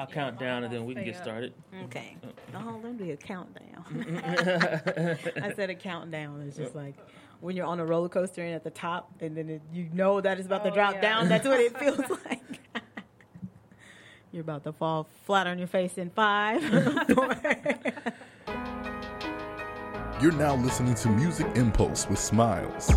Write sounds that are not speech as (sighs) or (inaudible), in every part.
I'll count down and then we can get started. Okay. No, let me a countdown. Mm-hmm. (laughs) I said a countdown. It's just like when you're on a roller coaster and at the top, and then it, you know that it's about to Oh, drop yeah. down. That's what it feels (laughs) like. (laughs) you're about to fall flat on your face in five. You're now listening to Music Impulse with Smiles.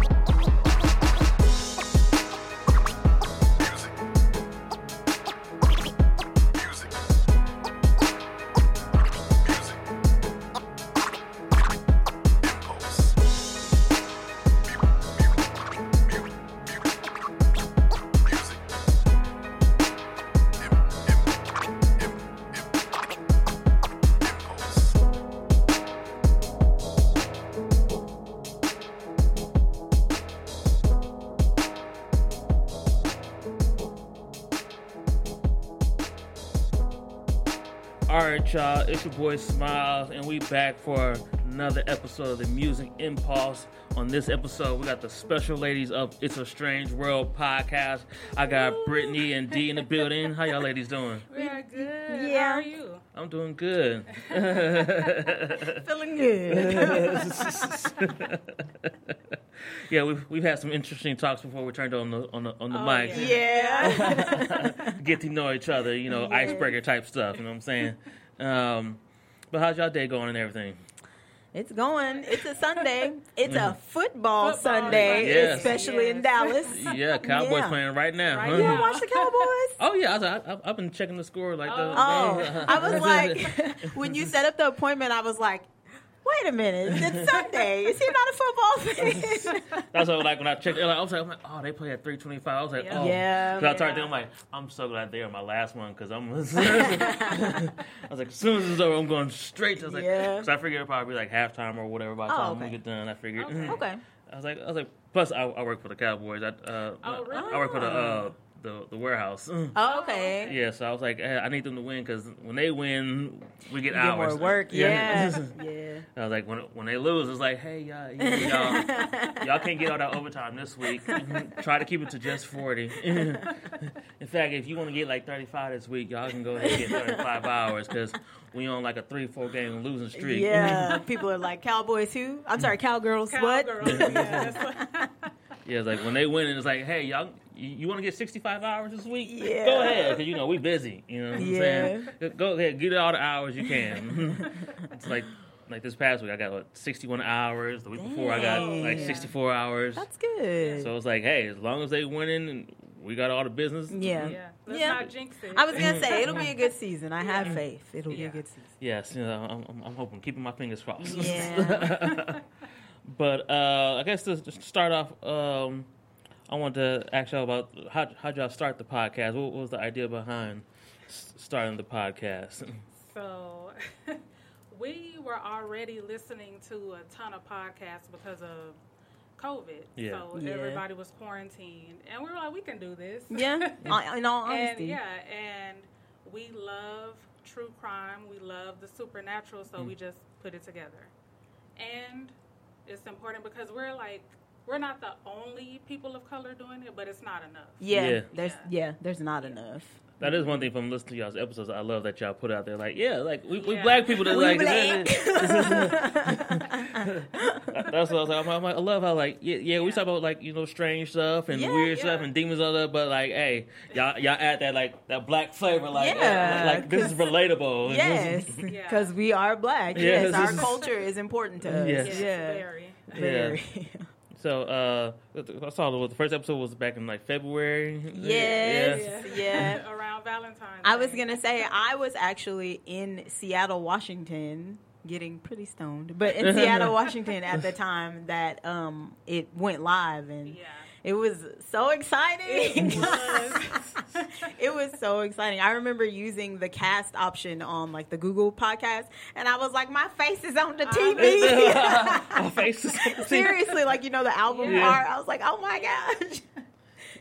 It's your boy Smiles, and we back for another episode of the Music Impulse. On this episode, we got the special ladies of It's a Strange World podcast. I got Brittany and Dee in the building. How y'all ladies doing? We are good. Yeah. How are you? I'm doing good. (laughs) (laughs) Feeling good. (laughs) yeah, we've we've had some interesting talks before we turned on the on the on the Oh, mic. yeah. Get to know each other, you know, icebreaker type stuff. You know what I'm saying? Um, but how's y'all day going and everything? It's going. It's a Sunday. (laughs) It's a football, Football Sunday, Sunday. Yes. especially in Dallas. (laughs) Yeah, Cowboys Yeah. playing right now. Right huh? You don't watch the Cowboys? (laughs) Oh yeah, I was, I, I've been checking the score like the. Oh, I was like, when you set up the appointment, I was like, wait a minute, it's (laughs) Sunday. Is he not a football fan? (laughs) That's what like when I checked. Like, I was like, I'm like, oh, they play at three twenty five. I was like, Yeah. oh, Yeah. 'Cause I started Yeah. thinking, I'm like, I'm so glad they are my last one because I'm. (laughs) I was like, as soon as it's over, I'm going straight. to I was like, Yeah. because I figured it'd probably be like halftime or whatever by the Oh, time okay. we get done. I figured. Okay. okay. (clears throat) I was like, I was like, plus I, I work for the Cowboys. I uh, Oh, really? I work for the uh, the the warehouse. (laughs) Oh, okay. Yeah, so I was like, eh, I need them to win because when they win, we get You get hours. more work. (laughs) Yeah. (laughs) Yeah. I was like, when when they lose, it's like, hey, y'all, you know, y'all, y'all can't get all that overtime this week. Try to keep it to just forty. In fact, if you want to get like thirty five this week, y'all can go ahead and get thirty five hours because we on like a three four game losing streak. Yeah. People are like, Cowboys who? I'm sorry, Cowgirls what? Cowgirl. yes. yeah. It's like when they win, it's like, hey, y'all, you, you want to get sixty five hours this week? Yeah. Go ahead, because you know we busy. You know what I'm Yeah. saying? Go ahead, get all the hours you can. (laughs) it's like. Like this past week, I got what, 61 hours. The week before, I got like 64 hours. That's good. So it's like, hey, as long as they winning and we got all the business. Yeah. Yeah. Let's Yeah. not jinx it. I was going to say, it'll be a good (laughs) season. I have faith. It'll be a good season. Yes, you know, I'm, I'm, I'm hoping, keeping my fingers crossed. Yeah. (laughs) but uh, I guess to to start off, um, I want to ask y'all about how how'd y'all start the podcast? What was the idea behind s- starting the podcast? (laughs) So (laughs) we were already listening to a ton of podcasts because of COVID. Yeah. So Yeah. everybody was quarantined, and we were like, we can do this. yeah. (laughs) Uh, In all and honesty. yeah, and we love true crime. We love the supernatural, so Mm. we just put it together. And it's important because we're like we're not the only people of color doing it, but it's not enough. Yeah, Yeah. there's Yeah. yeah, there's not enough. that is one thing from listening to y'all's episodes. I love that y'all put out there, like, yeah, like we, we Yeah. black people that like. black. (laughs) That's what I was like. I'm like, I love how like yeah, yeah we talk about like you know strange stuff and Yeah, weird yeah. stuff and demons and all that, but like hey y'all y'all add that like that black flavor like Yeah, uh, like this is relatable. (laughs) yes, (laughs) Yeah. because we are black. Yes, Yes, our culture is important to us. Yes. Yes, Yeah, very. very. So uh, I saw the, the first episode was back in like February. Yes. Yeah. Yeah. (laughs) Around Valentine's. I was gonna say I was actually in Seattle, Washington, getting pretty stoned, but in (laughs) Seattle, Washington at the time that um it went live, and Yeah. It was so exciting. It was. (laughs) it was so exciting. I remember using the cast option on like the Google podcast, and I was like, my face is on the TV. (laughs) My face is on the TV. Seriously, like you know the album Yeah. art. I was like, oh my gosh,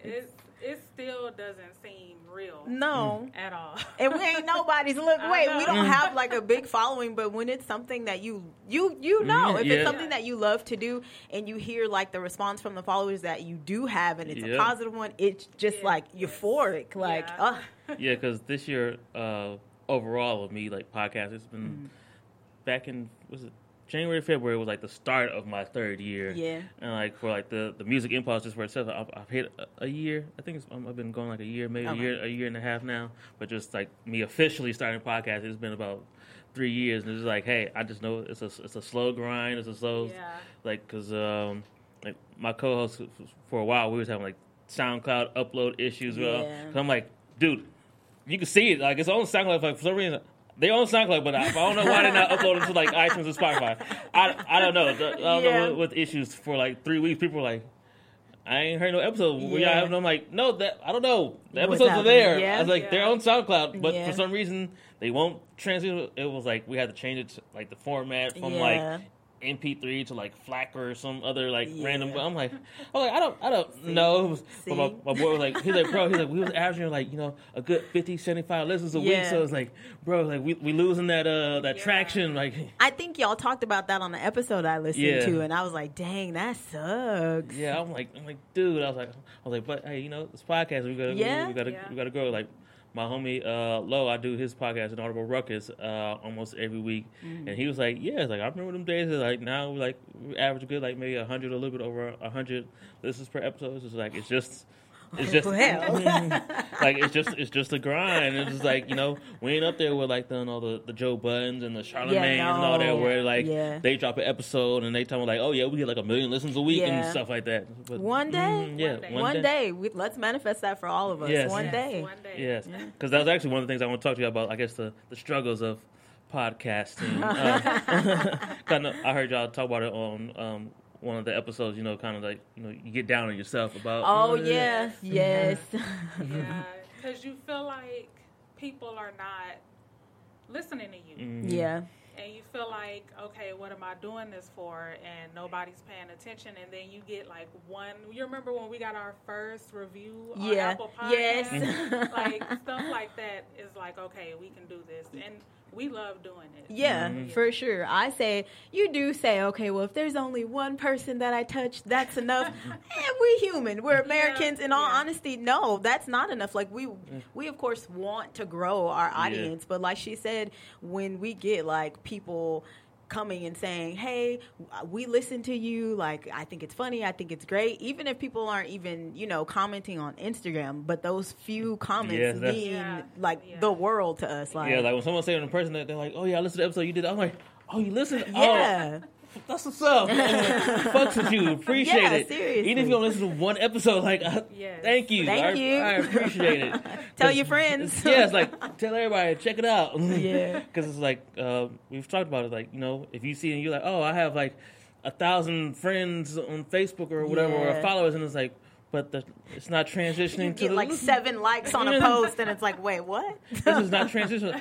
It, it still doesn't seem real no. at all. (laughs) And we ain't (laughs) nobody's look. Wait, know. we don't have like a (laughs) big following, but when it's something that you you you know, if Yeah. it's something that you love to do, and you hear like the response from the followers that you do have, and it's Yeah. a positive one, it's just Yeah. like euphoric. Like, Yeah. uh, yeah, because this year uh, overall of me like podcast. It's been Mm-hmm. back in was it January, February was like the start of my third year. Yeah. And like for like the the music impulse just for itself, I've, I've hit a, a year. I think it's, um, I've been going like a year, maybe Okay. a year, a year and a half now. But just like me officially starting podcast, it's been about three years, and it's like, hey, I just know it's a it's a slow grind. It's a slow Yeah. like because um like my co-host for a while we was having like SoundCloud upload issues. Well, Yeah. I'm like, dude, you can see it like it's on SoundCloud. Like for some reason. They on SoundCloud, but I, I don't know why they're not uploading to like iTunes and Spotify. I, I don't know. I don't Yeah. know what, with issues for like three weeks. People were like, I ain't heard no episode. Where y'all Yeah. having? I'm like, no, that I don't know. The episodes are there. Yeah. I was like, Yeah. they're on SoundCloud, but Yeah. for some reason they won't translate. It was like we had to change it to like the format from like MP3 to like FLAC or some other like Yeah. random. I'm like, I'm like, I don't, I don't know. Was, but my, my boy was like, he's like, bro, he's like, we was averaging like you know a good 50, 75 listens a week. Yeah. So it's like, bro, like we we losing that uh that Yeah. traction. Like, (laughs) I think y'all talked about that on the episode I listened Yeah. to, and I was like, "Dang, that sucks." yeah, I'm like, I'm like, dude, I was like, I was like, but hey, you know, this podcast, we gotta, Yeah. we, gotta, Yeah. we gotta grow. Like my homie uh Lo, I do his podcast, Audible Ruckus, uh, almost every week, Mm-hmm. and he was like, yeah, like I remember them days. Like now, like we average good like maybe a hundred, a little bit over a hundred listens per episode. It's like it's just. It's just Well. (laughs) like it's just it's just a grind. It's just like you know we ain't up there with like the all the, the Joe Buddens and the Charlemagne's and all that where like Yeah. they drop an episode and they tell me like oh yeah we get like a million listens a week and stuff like that. But, One day? mhm, yeah, One day. One, day, we, let's manifest that for all of us. Yes. One Yes, day. One day. Yes, because that was actually one of the things I want to talk to you about. I guess the, the struggles of podcasting. uh, kind of, I heard y'all talk about it on um, one of the episodes. You know, kind of like you know, you get down on yourself about. Oh "Mm, yeah, yes. Yeah. (laughs) Because you feel like people are not listening to you. mhm. yeah, and you feel like, okay, what am I doing this for? And nobody's paying attention. And then you get like one. You remember when we got our first review on yeah, Apple Podcasts? yes. (laughs) like stuff like that is like, okay, we can do this, and we love doing it. Yeah, Mhm. for sure. I say you do say, okay, well, if there's only one person that I touch, that's enough. (laughs) and we're human. We're Americans. In all yeah. honesty, no, that's not enough. Like we, we of course want to grow our audience, but like she said, when we get like people coming and saying, "Hey, we listen to you. Like, I think it's funny. I think it's great." Even if people aren't even, you know, commenting on Instagram, but those few comments Yeah, mean Yeah, like yeah. the world to us. Like, Yeah, like when someone say in person that they're like, "Oh yeah, I listened to the episode you did," I'm like, "Oh, you listened? yeah. Oh, (laughs) that's what's up. Fucks with you. Appreciate Yeah, it. seriously. Even if you don't listen to one episode, like, uh, Yes. thank you. Thank I, you. I appreciate it. (laughs) tell your friends. yeah, it's like tell everybody, check it out. (laughs) Yeah. because it's like uh, we've talked about it. Like you know, if you see and you're like, oh, I have like a thousand friends on Facebook or whatever, or followers, and it's like, but the, it's not transitioning You to get the like seven likes on a post, and it's like, wait, what? This is not transitioning.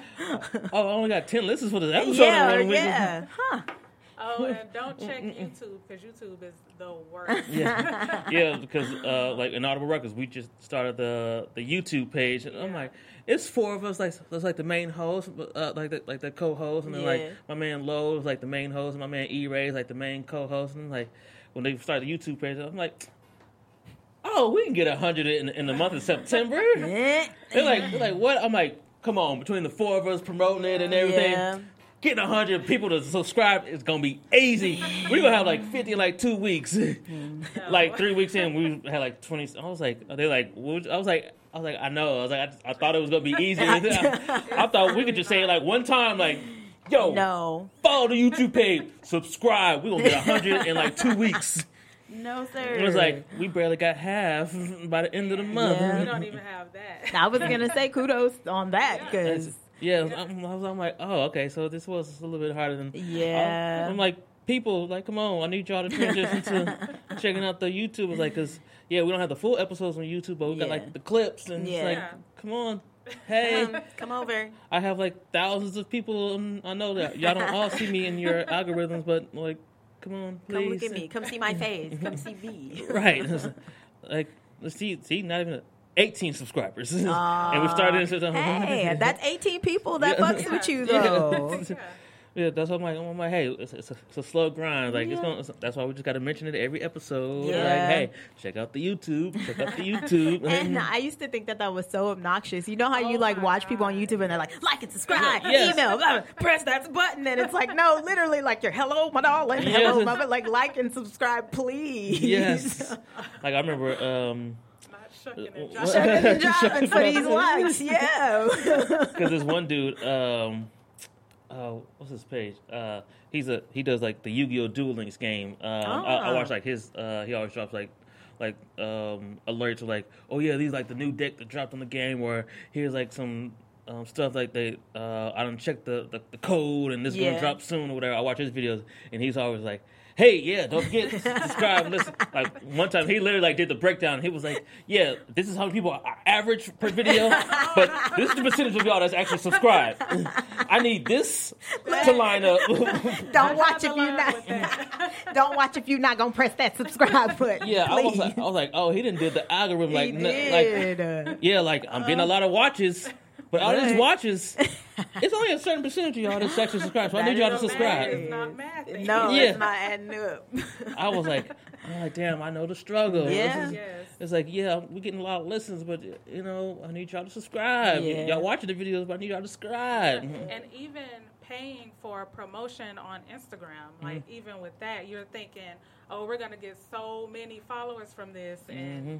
oh, I only got ten listens for this episode. yeah, in one week. yeah, huh? Oh, and (laughs) don't check YouTube because YouTube is the worst. (laughs) Yeah, (laughs) yeah, because uh, like in Audible Records, we just started the the YouTube page, and I'm like, it's four of us, like there's like the main host, uh, like the, like the co-host, and then Yeah. like my man Lowe is like the main host, and my man E Ray is like the main co-host, and like when they started the YouTube page, I'm like, oh, we can get a hundred in, in the month of September. They're like, they're like, what? I'm like, come on, between the four of us promoting it and everything. Yeah. Getting a hundred people to subscribe is gonna be easy. We're gonna have like fifty in like two weeks. Mm-hmm. (laughs) like three weeks in, we had like twenty. I was like, they're like, what I was like, I was like, I know. I was like, I, I thought it was gonna be easy. I, (laughs) (laughs) I thought we could just say it like one time, like, yo, No, follow the YouTube page, subscribe. We're gonna get a hundred in like two weeks. no, sir. It was like we barely got half by the end of the month. Yeah. We don't even have that. I was gonna say kudos on that because yeah, I'm, I was, I'm like, oh, okay, so this was a little bit harder than. Yeah. I'm, I'm like, people, like, come on, I need y'all to transition to (laughs) checking out the YouTube. It's like, cause yeah, we don't have the full episodes on YouTube, but we got Yeah. like the clips, and Yeah. it's like, come on, (laughs) hey, come, come over. I have like thousands of people. um, I know that y'all don't all see me in your (laughs) algorithms, but like, come on, please, Come look at me. Come see my face. Come see me. right? like, let's see, see, not even. 18 subscribers, (laughs) and we started in September. Hey, (laughs) that's 18 people that (laughs) Yeah. fucks with you though. Yeah. Yeah, that's what I'm like. I'm like, hey, it's, it's, a, it's a slow grind. Like it's gonna. It's, that's why we just got to mention it every episode. Yeah. Like, hey, check out the YouTube. Check out the YouTube. And I used to think that that was so obnoxious. You know how you Oh like my watch people on YouTube and they're like, like and subscribe, Yes. email, blah, press that button, and it's like, no, literally, like your hello, my darling, hello, Yes. mama, like like and subscribe, please. yes. like I remember. um shucking and jiving. Shucking and jiving for these likes, yeah. (laughs) because there's one dude. Um, oh, what's his page? Uh, he's a he does like the Yu-Gi-Oh! Duel Links game. Um, I, I Ah. watch like his. Uh, he always drops like like um alerts like, oh yeah, these like the new deck that dropped on the game, or here's like some. Um, stuff like they, uh, I don't check the, the, the code and this is Yeah. gonna drop soon or whatever. I watch his videos and he's always like, "Hey, yeah, don't forget subscribe." Listen, like one time he literally like did the breakdown. He was like, "Yeah, this is how many people are average per video, but this is the percentage of y'all that's actually subscribed. I need this to line up." (laughs) Don't watch if you line not. Don't watch if you're not gonna press that subscribe button. yeah, I was like, I was like, "Oh, he didn't did the algorithm like, he n- like yeah, like I'm getting a lot of watches." But all these Right. watches, (laughs) it's only a certain percentage of y'all that's actually (laughs) subscribed. So I need y'all to is Math subscribe. is not math. no, Yeah. it's not adding up. (laughs) I was like, I'm like, damn, I know the struggle. Yeah. is- Yes. It's like, yeah, we're getting a lot of listens, but you know, I need y'all to subscribe. Yeah. Y'all watching the videos, but I need y'all to subscribe. And even paying for a promotion on Instagram, Mm-hmm. like even with that, you're thinking, oh, we're gonna get so many followers from this, and Mm-hmm.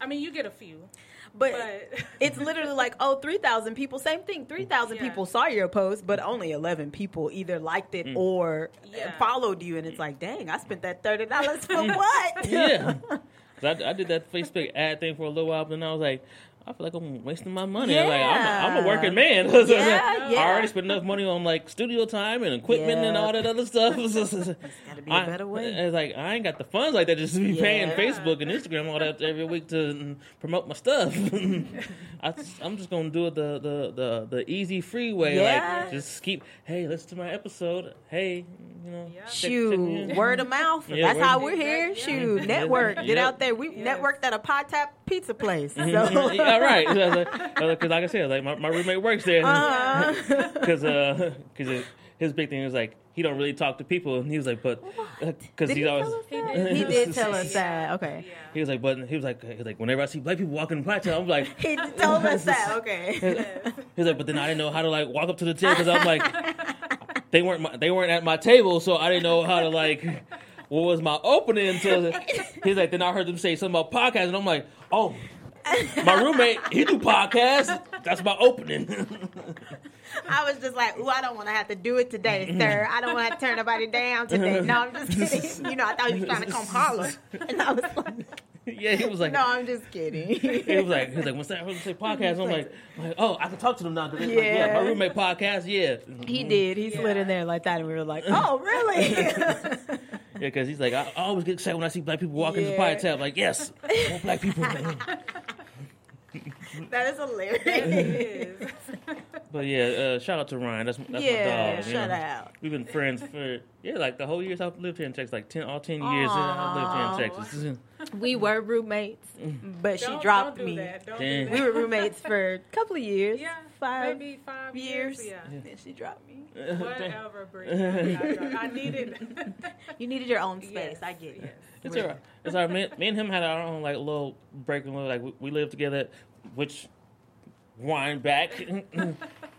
I mean, you get a few, But, but it's literally like, oh, 3,000 people, same thing. 3,000 Yeah. people saw your post, but only 11 people either liked it Mm. or Yeah. followed you. And it's like, dang, I spent that $30 for (laughs) what? yeah. I, I did that Facebook ad thing for a little while, but then I was like, I feel like I'm wasting my money. I'm like, I'm a, I'm a working man. (laughs) Yeah, yeah. I already spent enough money on like studio time and equipment and all that other stuff. (laughs) gotta be a (laughs) I- better way. It's like I ain't got the funds like that just to be paying Facebook and Instagram all that every week to promote my stuff. I, am just gonna do it the, the, the, the easy free way. Yeah. Like just keep, hey, listen to my episode. Hey, you know, Yeah. Shoot, word of mouth. Yeah, That's how we're here. Yeah. Shoot, network. Get Yeah. out there. We networked at a Pie Tap pizza place. So. Yeah, right. Because like I said, like my, my roommate works there. Uh-huh. (laughs) Because uh, cause his big thing was like he don't really talk to people, and he was like, but because he's he always He did. He did tell us that. Okay. yeah. he was like, but he was like, he was like, whenever I see black people walking in the podcast, I'm like, He told us (laughs) that. Okay. (laughs) he's like, but then I didn't know how to like walk up to the table because I'm like, they weren't my, they weren't at my table, so I didn't know how to like. What was my opening? Until he's like, then I heard them say something about podcast, and I'm like, oh, my roommate, he do podcasts. That's my opening. (laughs) I was just like, ooh, I don't want to have to do it today, sir. I don't want to turn nobody down today. No, I'm just kidding. You know, I thought you was trying to come holler. And I was like, yeah, he was like, no, I'm just kidding. He was like, he was like, what's that? When say podcast, I'm like, like, oh, I can talk to them now. they- like, yeah, Yeah. my roommate podcast, yeah, He did. He slid in there like that, and we were like, oh, really? (laughs) yeah, because he's like, I, I always get excited when I see black people walking to the pie podcast. I'm like, yes, more black people. (laughs) that is hilarious. (laughs) But yeah, uh, shout out to Ryan. That's that's yeah, my dog. you shut know. out. We've been friends for yeah, like the whole years I've lived here in Texas, like ten, all ten years I've lived here in Texas. (laughs) We were roommates, but she Don't- dropped don't do me. That. Don't Damn. do We were roommates for a couple of years. Yeah, five maybe five years. years. Yeah. And she dropped me. (laughs) Whatever, Brittany. I needed. You needed your own space. Yes, I get it. yes. It's alright. It's alright. Me, me and him had our own like little break and like we, we lived together, which wind back (laughs)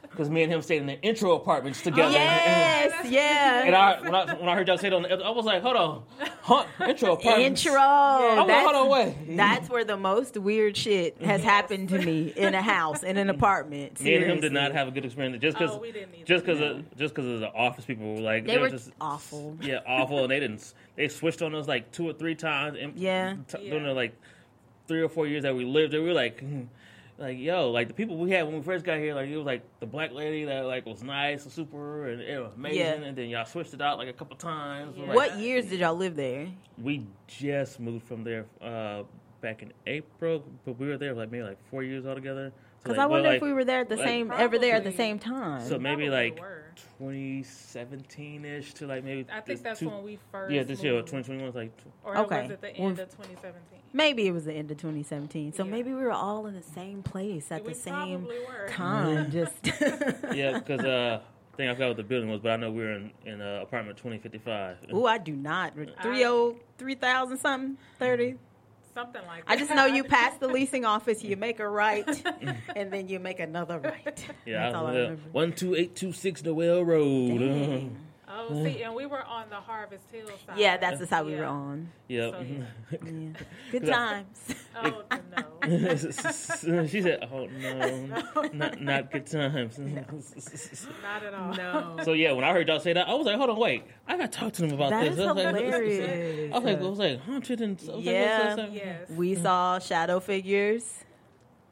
because me and him stayed in the intro apartments together. Oh, yes, (laughs) yeah. And I when, I when I heard y'all say it on the, I was like, hold on, huh, intro apartments. Intro. I was like, That's, hold on, wait. that's where the most weird shit has happened to me in a house, in an apartment. Me and him did not have a good experience just because Oh, we didn't either. just because of just because of the office people were like They were just awful. yeah awful and they didn't they switched on us like two or three times and Yeah. t- during the like three or four years that we lived there we were like hmm, like yo like the people we had when we first got here like it was like the black lady that like was nice and super and it was amazing Yeah. and then y'all switched it out like a couple times Yeah. like, What years did y'all live there? we just moved from there uh back in April but we were there like maybe like four years altogether Because like, I wonder we're, if we were there at the like- same, ever there at the same time. so maybe Probably like 2017 ish to like maybe I think that's two- when we first. yeah this year moved. 2021 was like Or Okay. was it the Well, end of 2017? Maybe it was the end of 2017. So Yeah. maybe we were all in the same place at We the same were. time. Just (laughs) (laughs) yeah because uh think I forgot what the building was, but I know we were in, in uh, apartment 2055. Oh, I do not. Three oh three thousand something thirty. Something like that. I just know you pass the leasing (laughs) office, you make a right, and then you make another right. Yeah, That's all I was, uh, remember. 12826 Noel Road. Dang. Oh, see, and we were on the Harvest Hill side. Yeah, that's the side we were on. Yep. So, Yeah. Good (laughs) Yeah. times. Oh no, (laughs) she said, "Oh no, (laughs) not not good times." not at all. No. so yeah, when I heard y'all say that, I was like, "Hold on, wait, I got to talk to them about That this." is I was like, hilarious. I was like, I was like, haunted and I was like, Yeah. what's? Yes, We saw shadow figures.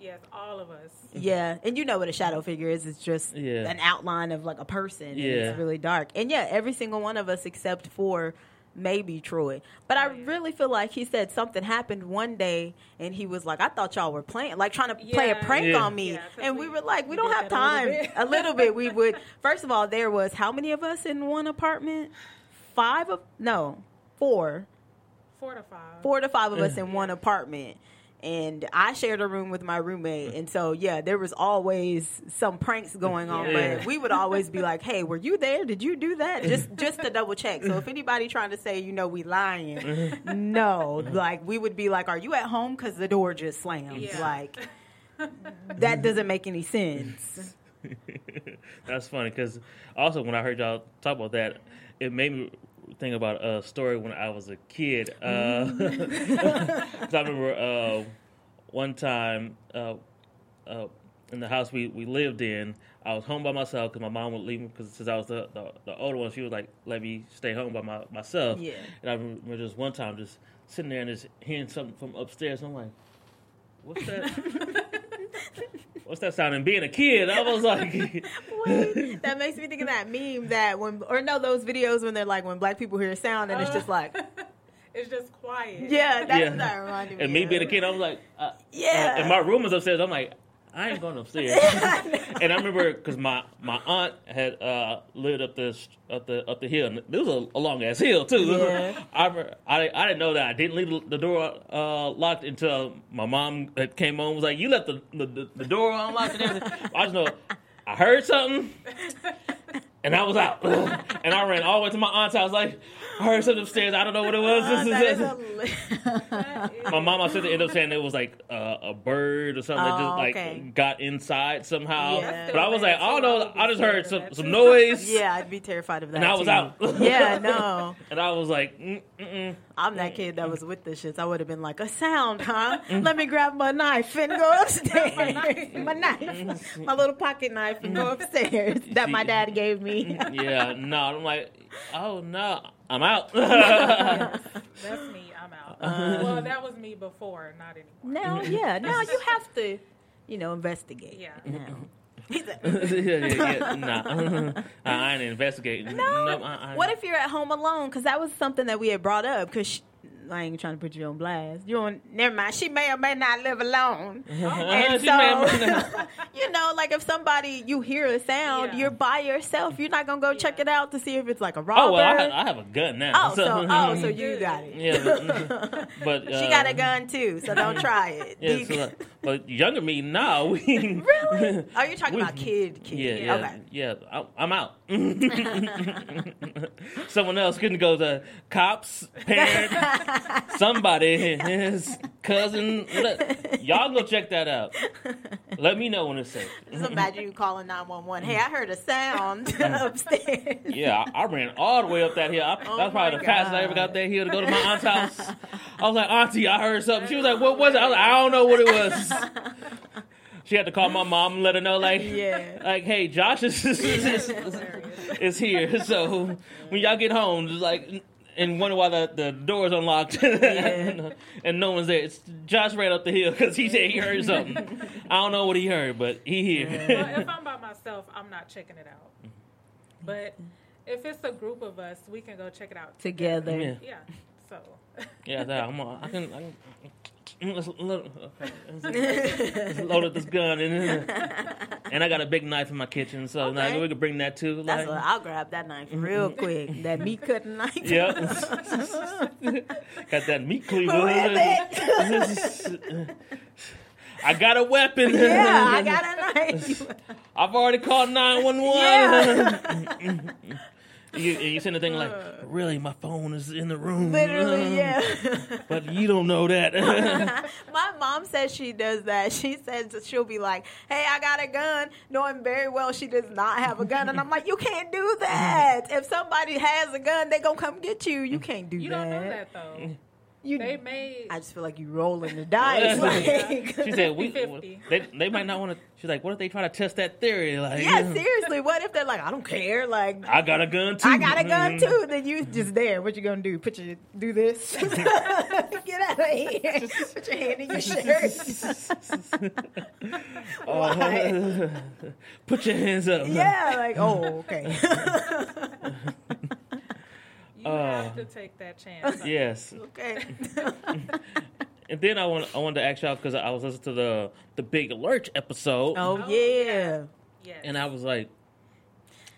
Yes, all of us. Yeah, and you know what a shadow figure is? It's just Yeah. an outline of like a person. and Yeah. it's really dark. And yeah, every single one of us except for maybe Troy. But I really feel like he said something happened one day, and he was like, "I thought y'all were playing, like trying to play a prank Yeah. on me." Yeah, 'cause and we, we- were like, "We we don't have that a little time." a little bit. We would. (laughs) First of all, there was how many of us in one apartment? Five of no, four Four to five. four to five of us in one apartment and I shared a room with my roommate. And so yeah there was always some pranks going on Yeah. but we would always be like hey were you there? Did you do that? Just (laughs) just to double check. So if anybody trying to say you know we lying (laughs) no. Like we would be like are you at home? Because the door just slammed. Yeah. like that doesn't make any sense. (laughs) That's funny because also when I heard y'all talk about that, it made me think about a story when I was a kid. Uh, (laughs) 'cause I remember uh, one time uh, uh, in the house we, we lived in, I was home by myself because my mom would leave me because since I was the, the, the older one, she was like, let me stay home by my, myself. Yeah. And I remember just one time just sitting there and just hearing something from upstairs. And I'm like, what's that? (laughs) what's that sound? And being a kid, I was like, (laughs) Wait, that makes me think of that meme that when or no those videos when they're like when black people hear a sound and it's just like (laughs) It's just quiet. yeah that's Yeah. what that reminded me and me of. being a kid, I was like, uh, Yeah. uh, and my room was upstairs. I'm like, I ain't going upstairs. (laughs) and I remember because my, my aunt had uh, lived up the up the up the hill. And It was a, a long ass hill too. Yeah. (laughs) I, I I didn't know that I didn't leave the- door uh, locked until my mom had came home. and Was like, you left the the, the, the door unlocked and everything. I just know I heard something. (laughs) And I was out, (laughs) and I ran all the way to my aunt's house. Like, I heard something upstairs. I don't know what it was. This is that it. is hilarious. That is- (laughs) My mom, my sister ended up saying it was like uh, a bird or something that Oh, just like okay. got inside somehow. Yeah. But I was like, I don't I know. I just heard some, some noise. yeah, I'd be terrified of that. And I was too. out. (laughs) yeah, no, And I was like, mm, mm-mm. I'm that kid that was with the shits. I would have been like, a sound, huh? Let me grab my knife and go upstairs. my knife, my little pocket knife, and go upstairs that my dad gave me. (laughs) yeah, no. I'm like, oh no, I'm out. (laughs) That's me. I'm out. (laughs) well, that was me before, not anymore. Now, yeah, now you have to, you know, investigate. Yeah. Now. Yeah, yeah, yeah, nah. I ain't investigating. No. Nope, I- I- uh-uh. What if you're at home alone? Because that was something that we had brought up. Because I ain't trying to put you on blast. You on? Never mind. She may or may not live alone. (laughs) And She may so, (laughs) you know, like if somebody you hear a sound, Yeah. you're by yourself. You're not gonna go check it out to see if it's like a robber. Oh well, I have, I have a gun now. oh, so (laughs) oh, so you got it. yeah, but, uh, She got a gun too, so don't try it. Yeah, so, like, but younger me, no. Really? Oh, you're talking We- about kid, kid. Yeah, yeah, Okay. yeah. I- I'm out. (laughs) Someone else couldn't go to cops, parent, (laughs) somebody, his cousin. Let- y'all go check that out. Let me know when it's safe. Just imagine you calling 911. Hey, I heard a sound (laughs) mm. upstairs. Yeah, I, I ran all the way up that hill. I, Oh that's probably the fastest I ever got that hill to go to my aunt's house. I was like, Auntie, I heard something. She was like, What was it? I was like, I don't know what it was. She had to call my mom and let her know, like, Yeah. like, hey, Josh is, is, is, is here. So when y'all get home, just like, and wonder why the, the door is unlocked (laughs) and no one's there. It's Josh ran up the hill because he said he heard something. I don't know what he heard, but he here. Well, if I'm by myself, I'm not checking it out. But if it's a group of us, we can go check it out Together. Yeah. Yeah. So Yeah, that, I'm, on- I can. I can Mm, let's, load, okay. let's load up this gun and (laughs) and I got a big knife in my kitchen, so okay. like, we could bring that too. Like, what, I'll grab that knife real mm-hmm. quick. That meat cutting knife. (laughs) Yep. (laughs) got that meat cleaver. I got a weapon. Yeah, I got a knife. I've already called nine one one. You you send the thing like, uh. really, my phone is in the room. Literally, uh. yeah. (laughs) But you don't know that. (laughs) My mom says she does that. She says she'll be like, "Hey, I got a gun," knowing very well she does not have a gun, and I'm like, "You can't do that. If somebody has a gun, they're gonna come get you. You (laughs) can't do You that. You don't know that though. You, They made I just feel like you rolling the dice. (laughs) Like- she said, we, (laughs) 50. they, they might not want to. She's like, what if they try to test that theory? Like, yeah, seriously. What if they're like, "I don't care," like. I got a gun too. I got a gun (laughs) too. Then you just there. What you gonna do? Put your do this. Get out of here. Put your hand in your shirt. Oh, Why? Put your hands up. Yeah, like oh, okay. You have um, to take that chance. (laughs) Yes. okay. (laughs) And then I want I wanted to ask y'all because I was listening to the the Big Lurch episode, Oh, Oh, yeah. Yes. and I was like,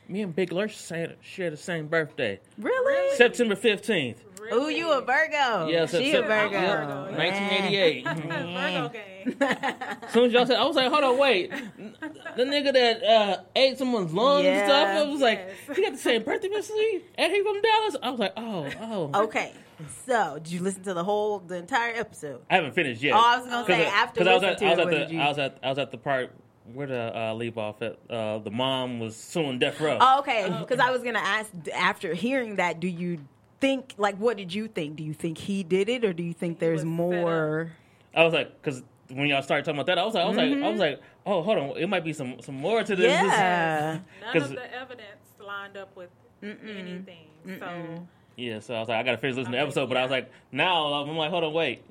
me and Big Lurch share the same birthday, Really? September fifteenth. Ooh, you a Virgo? Yeah, so she a Sep- Virgo. yeah, Nineteen eighty eight. (laughs) Virgo game. As soon as y'all said, I was like, hold on, wait. The nigga that uh, ate someone's lungs and stuff, I was like, Yes. he got the same birthday, Mr. Lee, and he from Dallas. I was like, oh, oh. Okay, so did you listen to the whole, the entire episode? I haven't finished yet. Oh, I was gonna say, after I was at, to I was it, the you- I was at I was at the part where the uh, leave off at. Uh, the mom was suing Death Row. Oh, okay. Because I was gonna ask after hearing that, do you think like what did you think? Do you think he did it, or do you think there's more? I was like, because when y'all started talking about that, I was like, I was like, I was like, oh, hold on, it might be some some more to this. Mm-hmm. Yeah. None 'Cause- of the evidence lined up with anything. So yeah, so I was like, I gotta finish listening to the episode, but I was like, now I'm like, hold on, wait.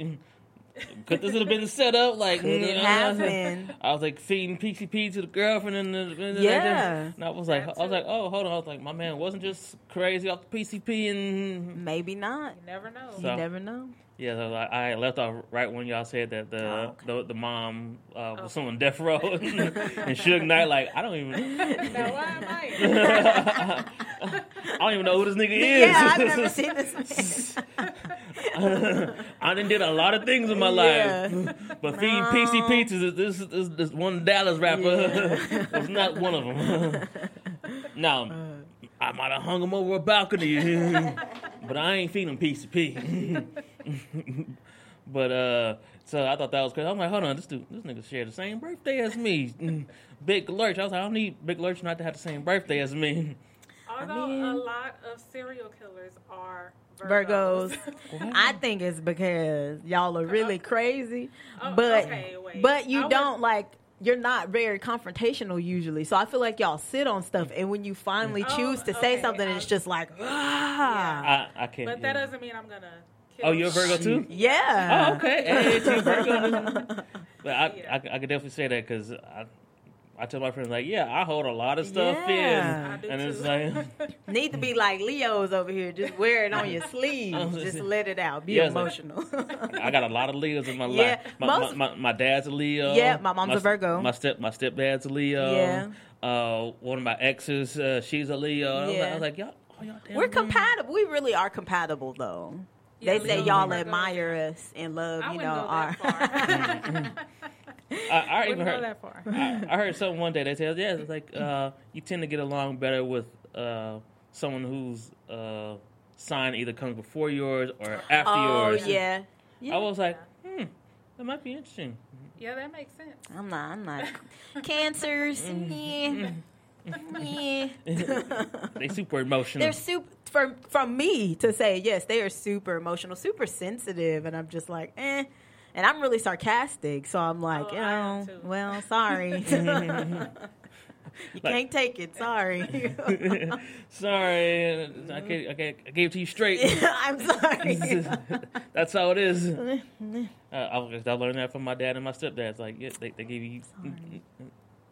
Could this have been set up? Like, Could it have been? I was like feeding PCP to the girlfriend, and, the, and Yeah. and I was like, That I was like, oh, hold on, I was like, my man wasn't just crazy off the PCP, and Maybe not. you never know. So- You never know. Yeah, so I I left off right when y'all said that the Oh, okay. the, the mom uh, was someone death row (laughs) (laughs) and Suge Knight. Like I don't even (laughs) now why am I? I don't even know who this nigga is. Yeah, I've never seen this man. I done did a lot of things in my Yeah. life, but feeding PCP to this this, this one Dallas rapper was not one of them. now I might have hung him over a balcony, (laughs) but I ain't feeding him PCP. (laughs) but uh, so I thought that was crazy. I'm like, hold on, this dude, this nigga shared the same birthday as me. (laughs) Big Lurch. I was like, I don't need Big Lurch not to have the same birthday as me. Although mean- a lot of serial killers are Virgos. Virgos. I think it's because y'all are really crazy, Oh, but okay, but you I don't would- like. You're not very confrontational usually, so I feel like y'all sit on stuff, and when you finally Oh, choose to say something, I- it's just like, ah, I, I can't. but that doesn't mean I'm gonna. Kill you. Oh, you're a Virgo too? yeah. Oh, okay. Hey, Team Virgo. (laughs) but I, Yeah. I, I could definitely say that because I, I tell my friends like, yeah, I hold a lot of stuff Yeah. I in, do and it's like, (laughs) Need to be like Leo's over here. Just wear it on your (laughs) sleeve. Oh, Just let it out. Be Yes. emotional. (laughs) I got a lot of Leos in my Yeah, life. My, most- my, my, my dad's a Leo. Yeah, my mom's a Virgo. My step my stepdad's a Leo. Yeah. Uh, one of my exes, uh, she's a Leo. I was like- Yeah. I was like, y'all, oh, y'all damn We're compatible. We really are compatible, though. Yeah, they say y'all admire us and love, I you know, go our. That (laughs) far. I, I even wouldn't go heard. that far. I, I heard something one day. They said, "Yeah, it's like uh, you tend to get along better with uh, someone whose uh, sign either comes before yours or after oh yours." yeah. yeah. I was like, "Hmm, that might be interesting." yeah, that makes sense. I'm not. I'm not. Cancers. yeah. yeah. (laughs) They super emotional. They're super from from me to say yes. They are super emotional, super sensitive, and I'm just like, eh. And I'm really sarcastic, so I'm like, Oh, you know, well, sorry. (laughs) you can't take it. Sorry. (laughs) Sorry, I, can't, I, can't, I gave it to you straight. (laughs) I'm sorry. That's how it is. Uh, I, I learned that from my dad and my stepdad. It's like, yeah, they, they give you.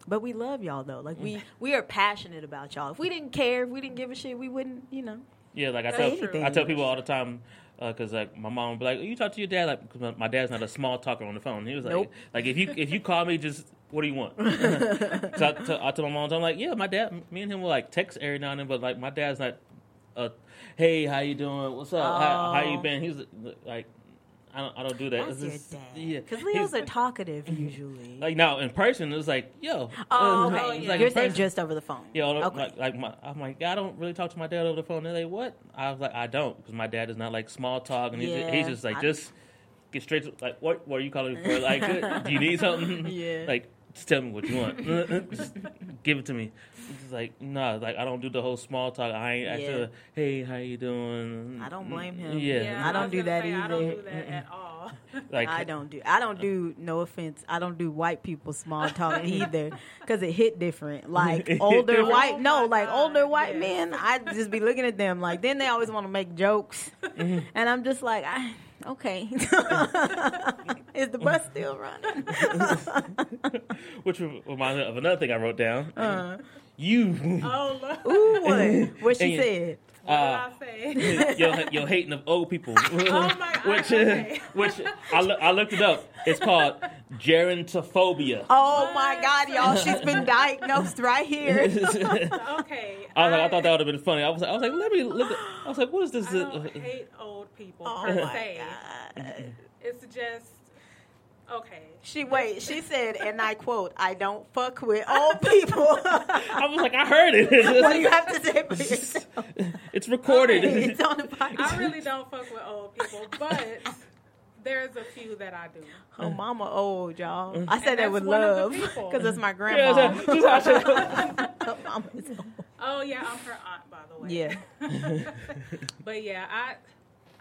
But we love y'all though. Like we we are passionate about y'all. If we didn't care, if we didn't give a shit, we wouldn't, you know. Yeah, like I tell, true. I tell people all the time because like my mom would be like, "You talk to your dad," like 'cause my, my dad's not a small talker on the phone. He was like, Nope. "Like if you if you call me, just what do you want?" (laughs) so I, t- I tell my mom, I'm like, "Yeah, my dad, me and him will like text every now and then, but like my dad's not, uh, hey, how you doing? What's up? How, how you Oh. been?" He's like, I don't, I don't do that. That's It's your just- dad. Yeah, Because He's- Leos are talkative usually. like now in person. It's like yo. oh, (laughs) okay. it's like You're saying person. just over the phone. Yeah, you know, okay. like, like my, I'm like, I don't really talk to my dad over the phone. They're like, what? I was like, I don't, because my dad is not like small talk, and he's, Yeah, he's just like, I- just get straight to like, what? What are you calling me for? Like, (laughs) do you need something? Yeah. Like, just tell me what you want. (laughs) just give it to me. It's like, no, like I don't do the whole small talk. I ain't Yeah. actually, hey, how you doing? I don't blame him. Yeah, I don't was do that say, I don't either. do that at all. (laughs) (laughs) like I don't do. I don't do. No offense. I don't do white people small talk either because it hit different. Like older white. Oh No, like older white yes. men. I just be looking at them like. Then they always want to make jokes, Mm-hmm. and I'm just like, I, okay. (laughs) Is the bus still running? (laughs) which reminds me of another thing I wrote down. Uh, you, Oh, look. ooh, what? What she said? What uh, did I say? you're, you're hating of old people. (laughs) Oh my God, (laughs) which, okay. (laughs) which I, loo- I looked it up. It's called gerontophobia. Oh my God, y'all! She's been diagnosed right here. Okay. I was like, I thought that would have been funny. I was like, I was like, let me look. At, I was like, what is this? I don't hate old people Oh per my se. God. It's just okay. She wait. She said, (laughs) and I quote: "I don't fuck with old people." (laughs) I was like, I heard it. what do you (laughs) have to say for yourself? it's recorded. It's on the podcast. I really don't fuck with old people, but there's a few that I do. Her mama old, y'all. Mm. I said that that's with one of the love because it's my grandma. that's- that's how I said- mama's old. Oh yeah, I'm her aunt, by the way. Yeah. But yeah, I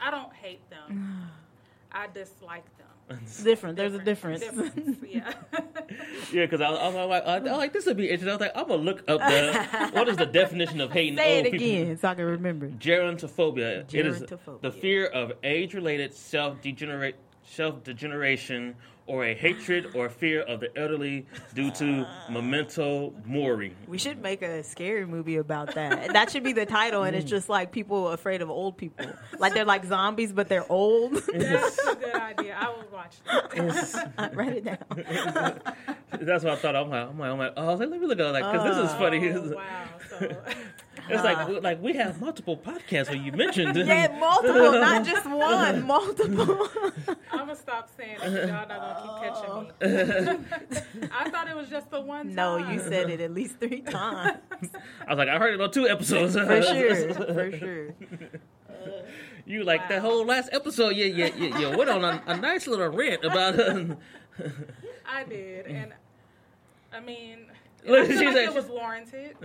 I don't hate them. (sighs) I dislike them. It's different. There's a difference. Difference, (laughs) yeah. (laughs) yeah, because I, was- I was like, I, I was like, this would be interesting. I was like, I'm gonna look up the (laughs) what is the definition of hating Say old it people. again so I can remember. Gerontophobia. It is Gerontophobia. the fear of age-related self-degenerate, self-degeneration, or a hatred or fear of the elderly due to memento mori. We should make a scary movie about that. That should be the title, and it's just like people afraid of old people. Like they're like zombies, but they're old. That's a good idea. I will watch that. (laughs) Write it down. That's what I thought. I'm like, I'm like, oh, I'm like oh, I was like, let me look at it, like, because this is funny. Oh, wow. So (laughs) It's like, uh-huh. like we have multiple podcasts where you mentioned. Yeah, (laughs) multiple, not just one, (laughs) multiple. I'm gonna stop saying it. Y'all not gonna keep catching me. (laughs) I thought it was just the one no, you said it at least three times. I was like, I heard it on two episodes. For sure, for sure. You like that Wow. whole last episode? Yeah, yeah, yeah. You went on a, a nice little rant about. I did, and I mean, I feel she's like like- it was warranted,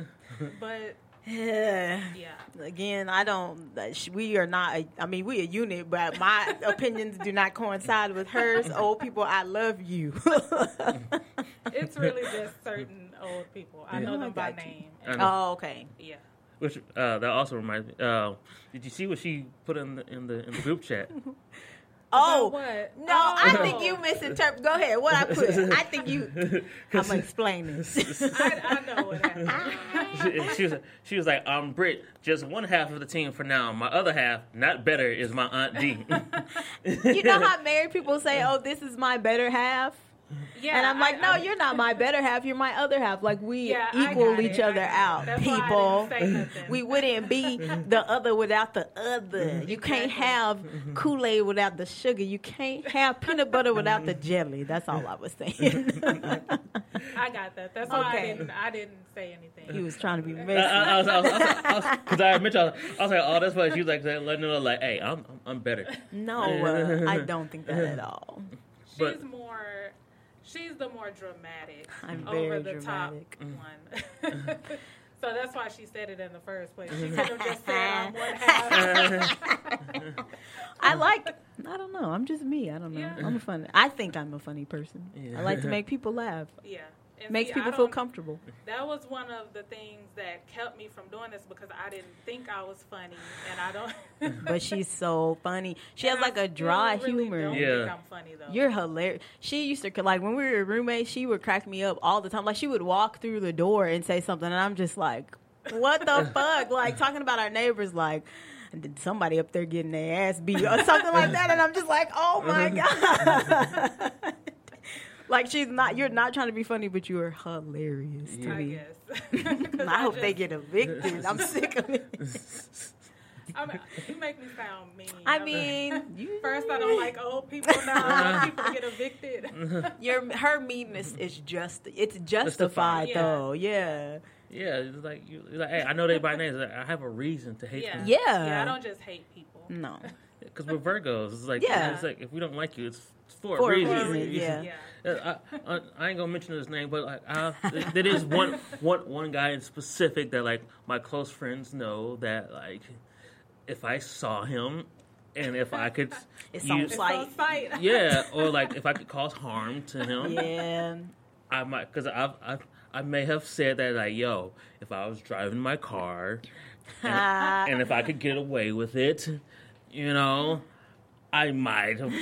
but Yeah. (sighs) yeah. Again, I don't. We are not. A, I mean, we a unit, but my (laughs) opinions do not coincide with hers. (laughs) Old people, I love you. (laughs) It's really just certain old people. I know Oh, I them by you. name. Oh, okay. Yeah. Which uh, that also reminds me. Uh, did you see what she put in the in the in the group chat? Oh. what? No, I oh. think Oh. you misinterpret. Go ahead. What I put? I think you. (laughs) I'm gonna explain this. (laughs) I, I know what happened. she, she was she was like, um, "I'm Brit, just one half of the team for now. My other half, not better, is my aunt D." (laughs) you know how married people say, "Oh, this is my better half," Yeah, and I'm like, I- "No, I- you're not my better half. You're my other half. Like we Yeah, equal each it. Other got out, That's people. didn't say nothing. (laughs) We wouldn't be the other without the other. You can't have Kool Aid without the sugar. You can't have peanut butter without the jelly. That's all I was saying. (laughs) I got that. That's why Okay. I didn't. I didn't say anything. he was trying to be I, messy. I, I was, I was, I was, because I, mentioned, I was, like, "Oh, that's why she was like letting her know, like, hey, I'm I'm, I'm better." No, uh, (laughs) I don't think that at all. she's but- more. She's the more dramatic, I'm over very the dramatic. top one. Mm. (laughs) Mm-hmm. so that's why she said it in the first place. She mm-hmm. could have just said I'm (laughs) one half. I like. I don't know. I'm just me. I don't know. Yeah. I'm a funny. I think I'm a funny person. Yeah. I like to make people laugh. yeah, And Makes see, people feel comfortable. That was one of the things that kept me from doing this because I didn't think I was funny, and I don't. (laughs) But she's (laughs) so funny. She has And I like a dry really humor. Don't Yeah. think I'm funny though. You're hilarious. She used to like when we were roommates. She would crack me up all the time. Like she would walk through the door and say something, and I'm just like, "What the (laughs) fuck?" Like talking about our neighbors, like did somebody up there getting their ass beat or something like that, and I'm just like, "Oh my god!" Like she's not. You're not trying to be funny, but you are hilarious to I me. guess. (laughs) 'Cause (laughs) I hope they just- get evicted. I'm (laughs) sick of it. I mean, you make me sound mean. I mean, you, first I don't like old people. Now I want people to get evicted. your her meanness is just it's justified Yeah. though. Yeah. Yeah, it's like you it's like, hey, I know they by name. Like, I have a reason to hate Yeah. them. Yeah. Yeah, I don't just hate people. No. Because we're Virgos. It's like Yeah. it's like if we don't like you, it's for, For a a reason. reason, yeah. Yeah. Uh, I, I, I ain't gonna mention his name, but like, I, there is one, one, one guy in specific that like my close friends know that like if I saw him and if I could, (laughs) It's use- on It's Like- yeah, or like if I could cause harm to him, Yeah. I might because I've, I've I may have said that like, yo, if I was driving my car and, (laughs) and if I could get away with it, you know, I might have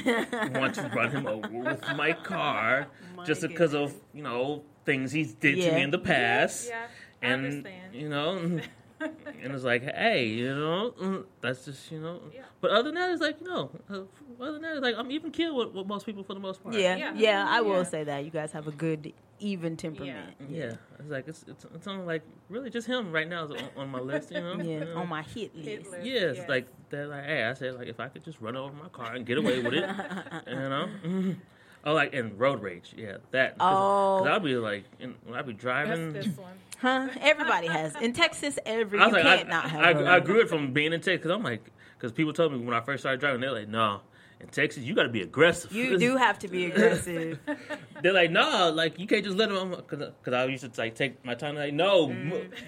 want to run him over with my car (laughs) just My because of you know things he's did to me in the past, Yeah, I and understand. you know. (laughs) And it's like, hey, you know, mm, that's just, you know. Yeah. But other than that, it's like, you know, uh, other than that, it's like, I'm even killed with, with most people for the most part. Yeah. Yeah. Yeah. I will Yeah. say that. You guys have a good even temperament. Yeah, it's like it's it's, it's only like really just him right now is on, on my list, you know. (laughs) Yeah. You know? On my hit list. Hit list. yeah, it's Yes. like that. Like, hey, I said like if I could just run over my car and get away with it, (laughs) you know. (laughs) Oh, like in road rage, yeah, that. Cause, Oh. 'cause I'd be like, in, when I'd be That's driving. this one. Huh? Everybody has. In Texas, every I you like, can't I, not have. I, I grew it from being in Texas because I'm like, because people told me when I first started driving, they're like, no, in Texas you got to be aggressive. You (laughs) do have to be aggressive. (laughs) They're like, no, like you can't just let them. Because I used to like take my time. Like, no,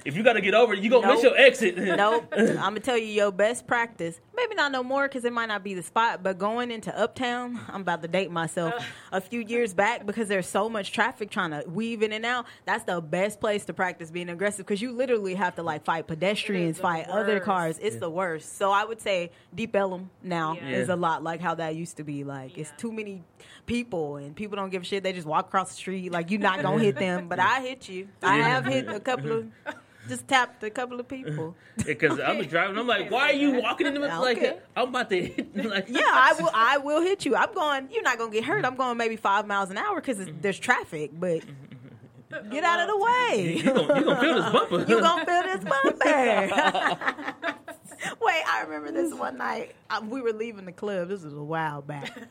if you got to get over it, you gonna miss Mm. Your exit. (laughs) nope. I'm gonna tell you your best practice. Maybe not no more because it might not be the spot. But going into Uptown, I'm about to date myself. A few years back because there's so much traffic trying to weave in and out. That's the best place to practice being aggressive because you literally have to like fight pedestrians, the fight other cars. It's the worst. So I would say Deep Ellum now Yeah. is a lot like how that used to be. Like it's too many people and people don't give a shit. They just walk across the street like you're not gonna hit (laughs) them. But I hit you. I have hit a couple of. (laughs) Just tapped a couple of people. (laughs) Because I was driving, I'm like, why are you walking in the middle? Okay. Like, I'm about to hit. Like, Yeah, I will. I will hit you. I'm going. You're not gonna get hurt. I'm going maybe five miles an hour because mm-hmm. there's traffic. But get out of the way. You gonna, gonna feel this bumper. You're gonna feel this bumper. (laughs) Wait, I remember this one night. uh, We were leaving the club. This was a while back. (laughs)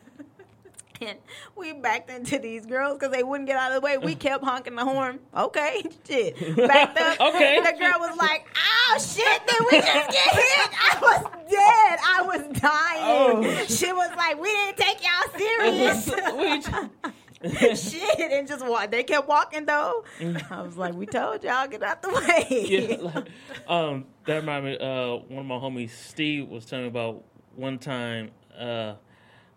And we backed into these girls because they wouldn't get out of the way. We (laughs) kept honking the horn. Okay, shit. Backed up. Okay. The girl was like, "Oh shit! Did we just get hit?" I was dead. I was dying. Oh. She was like, "We didn't take y'all serious." (laughs) shit, and just walk. They kept walking though. I was like, "We told y'all get out the way." (laughs) yeah, like, um, that reminded me. Uh, one of my homies, Steve, was telling me about one time. Uh,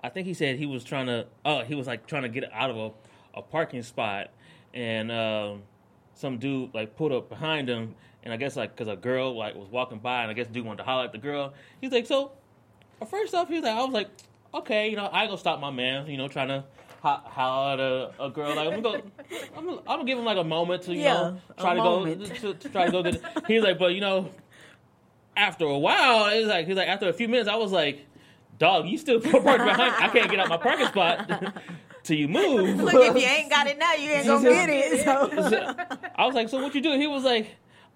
I think he said he was trying to. Oh, he was like trying to get out of a, a parking spot, and um, some dude like pulled up behind him, and I guess like because a girl like was walking by, and I guess dude wanted to holler at the girl. He's like, so uh, first off, he was like, I was like, okay, you know, I gonna stop my man, you know, trying to. Ho- Holler at a, a girl like I'm gonna go, I'm gonna, I'm gonna give him like a moment to you Yeah, know try to moment. go to, to try to go get. He's like, but you know, after a while, it's like he's like after a few minutes, I was like, dog, you still parked behind. I can't get out my parking spot (laughs) till you move. Look, if you ain't got it now, you ain't gonna (laughs) get it. So. I was like, so what you do? He was like,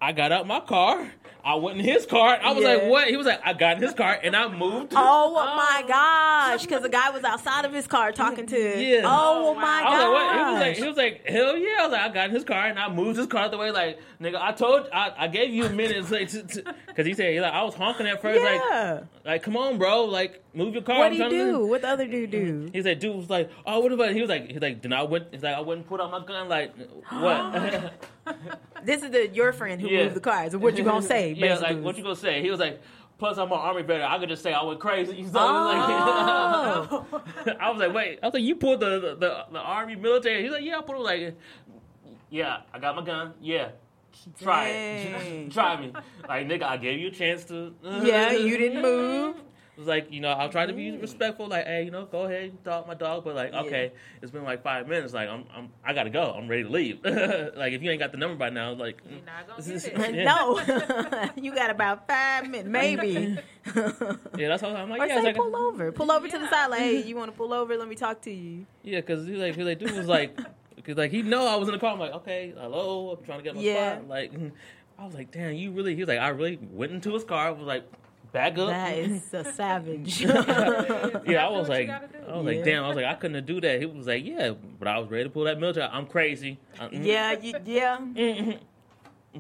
I got out my car. I went in his car. I was like, what? He was like, I got in his car and I moved. Oh my oh. gosh! Because the guy was outside of his car talking to. Yeah. Oh, Oh, my wow. I was like, what? He was gosh! like, he was like, hell yeah! I was like, I got in his car and I moved his car the way. Like, nigga, I told, I, I gave you a minute, like, because he said, he like, I was honking at first, like, yeah. like, come on, bro, like, move your car. what do you do? What the other dude do? Mm-hmm. He said, dude was like, oh, what about? He was like, he's like, then I went. He's like, I wouldn't put out my gun. Like, what? (gasps) (laughs) This is the your friend who Yeah. moved the car. So what you gonna (laughs) say? Yeah, like, what you gonna say? He was like, plus I'm an army veteran. I could just say I went crazy. (laughs) Know? Oh. Like, (laughs) I was like, wait. I was like, you pulled the the, the, the army military. He's like, yeah, I pulled. it like, yeah, I got my gun. Yeah. Try (laughs) Dang. it. Try me. Like, nigga, I gave you a chance to. yeah, you didn't move. It was like, you know, I'll try to be mm. respectful. Like, hey, you know, go ahead, you dog my dog. But like, Yeah. okay, it's been like five minutes. Like, I'm, I'm, I gotta go. I'm ready to leave. (laughs) like, if you ain't got the number by now, like, You're not gonna this get it. (laughs) yeah. No, (laughs) you got about five minutes, maybe. yeah, that's how I'm like, Or yeah, say it's like, pull over. Pull over to the side. Like, hey, you want to pull over? Let me talk to you. yeah, because he like, he like, dude was like, because like he know I was in the car. I'm like, okay, hello, I'm trying to get my Yeah. spot. Like, I was like, damn, you really? He was like, I really went into his car. I was like, back up. That is a (laughs) savage. (laughs) yeah, I was like. I was like, Yeah. damn. I was like, I couldn't do that. He was like, yeah, but I was ready to pull that military. I'm crazy. Uh, mm, yeah, you, yeah. mm,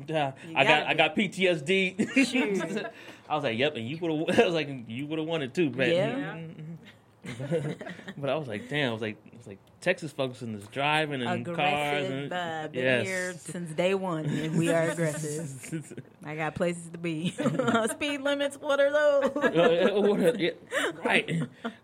yeah. You I got, gotta I got PTSD. (laughs) I was like, yep, and you would have. I was like, you would have wanted too, man. Yeah. (laughs) but I was like, damn. I was like, I was like, Texas folks in this driving and cars Aggressive. and Uh, been yes. here since day one, and we are aggressive. (laughs) I got places to be. (laughs) Speed limits. What are those? Yeah, right,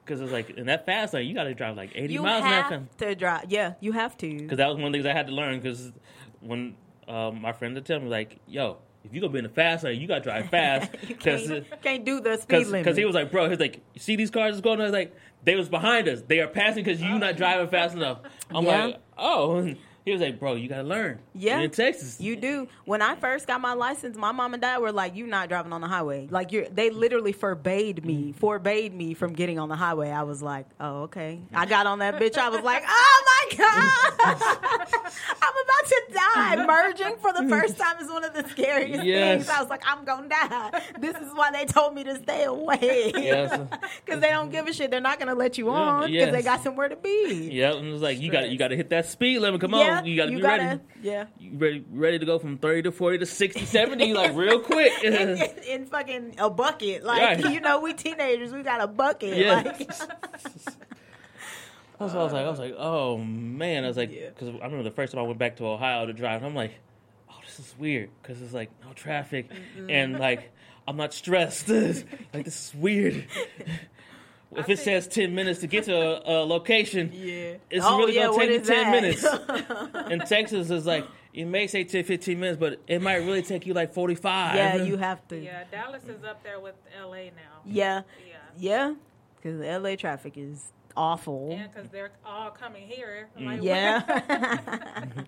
because it's like in that fast lane, you got to drive like 80 you miles an hour. have to drive. Yeah, you have to. Because that was one of the things I had to learn. Because when um, my friend would tell me, like, yo, if you gonna be in the fast lane, you gotta drive fast. (laughs) You can't, (laughs) can't do the speed limit. Because he was like, bro, he's like, you see these cars that's going on? He's like, they was behind us. They are passing because you not driving fast enough. I'm Yeah. like, oh. (laughs) He was like, bro, you gotta learn. Yeah. You're in Texas. You do. When I first got my license, my mom and dad were like, "You not driving on the highway." Like you, they literally forbade me, mm. forbade me from getting on the highway. I was like, "Oh, okay." I mm. got on that bitch. I was like, "Oh my god, (laughs) I'm about to die!" Merging for the first time is one of the scariest Yes. things. I was like, "I'm gonna die." This is why they told me to stay away. Yes. (laughs) Because they don't give a shit. They're not gonna let you on because yes. they got somewhere to be. Yeah, and it was like you got you got to hit that speed limit. Come Yeah, on, you got to be gotta- ready. Yeah. You ready ready to go from 30 to 40 to 60, 70 like (laughs) real quick. in, in, in fucking a bucket. Like, Right. you know, we teenagers, we got a bucket. Yeah. Like, That's what I was like. I was like, oh man. I was like, Yeah. because I remember the first time I went back to Ohio to drive, and I'm like, oh, this is weird because it's like no traffic, and like I'm not stressed. (laughs) like this is weird. (laughs) If it says ten minutes to get to a, a location, yeah. it's Oh, really yeah, gonna take you ten that? minutes. (laughs) In Texas, it's like it may say 10, 15 minutes, but it might really take you like forty five. yeah, you have to. Yeah, Dallas is up there with LA now. Yeah. Yeah. Yeah. Because LA traffic is awful. Yeah, because they're all coming here. Mm. Like, Yeah. (laughs)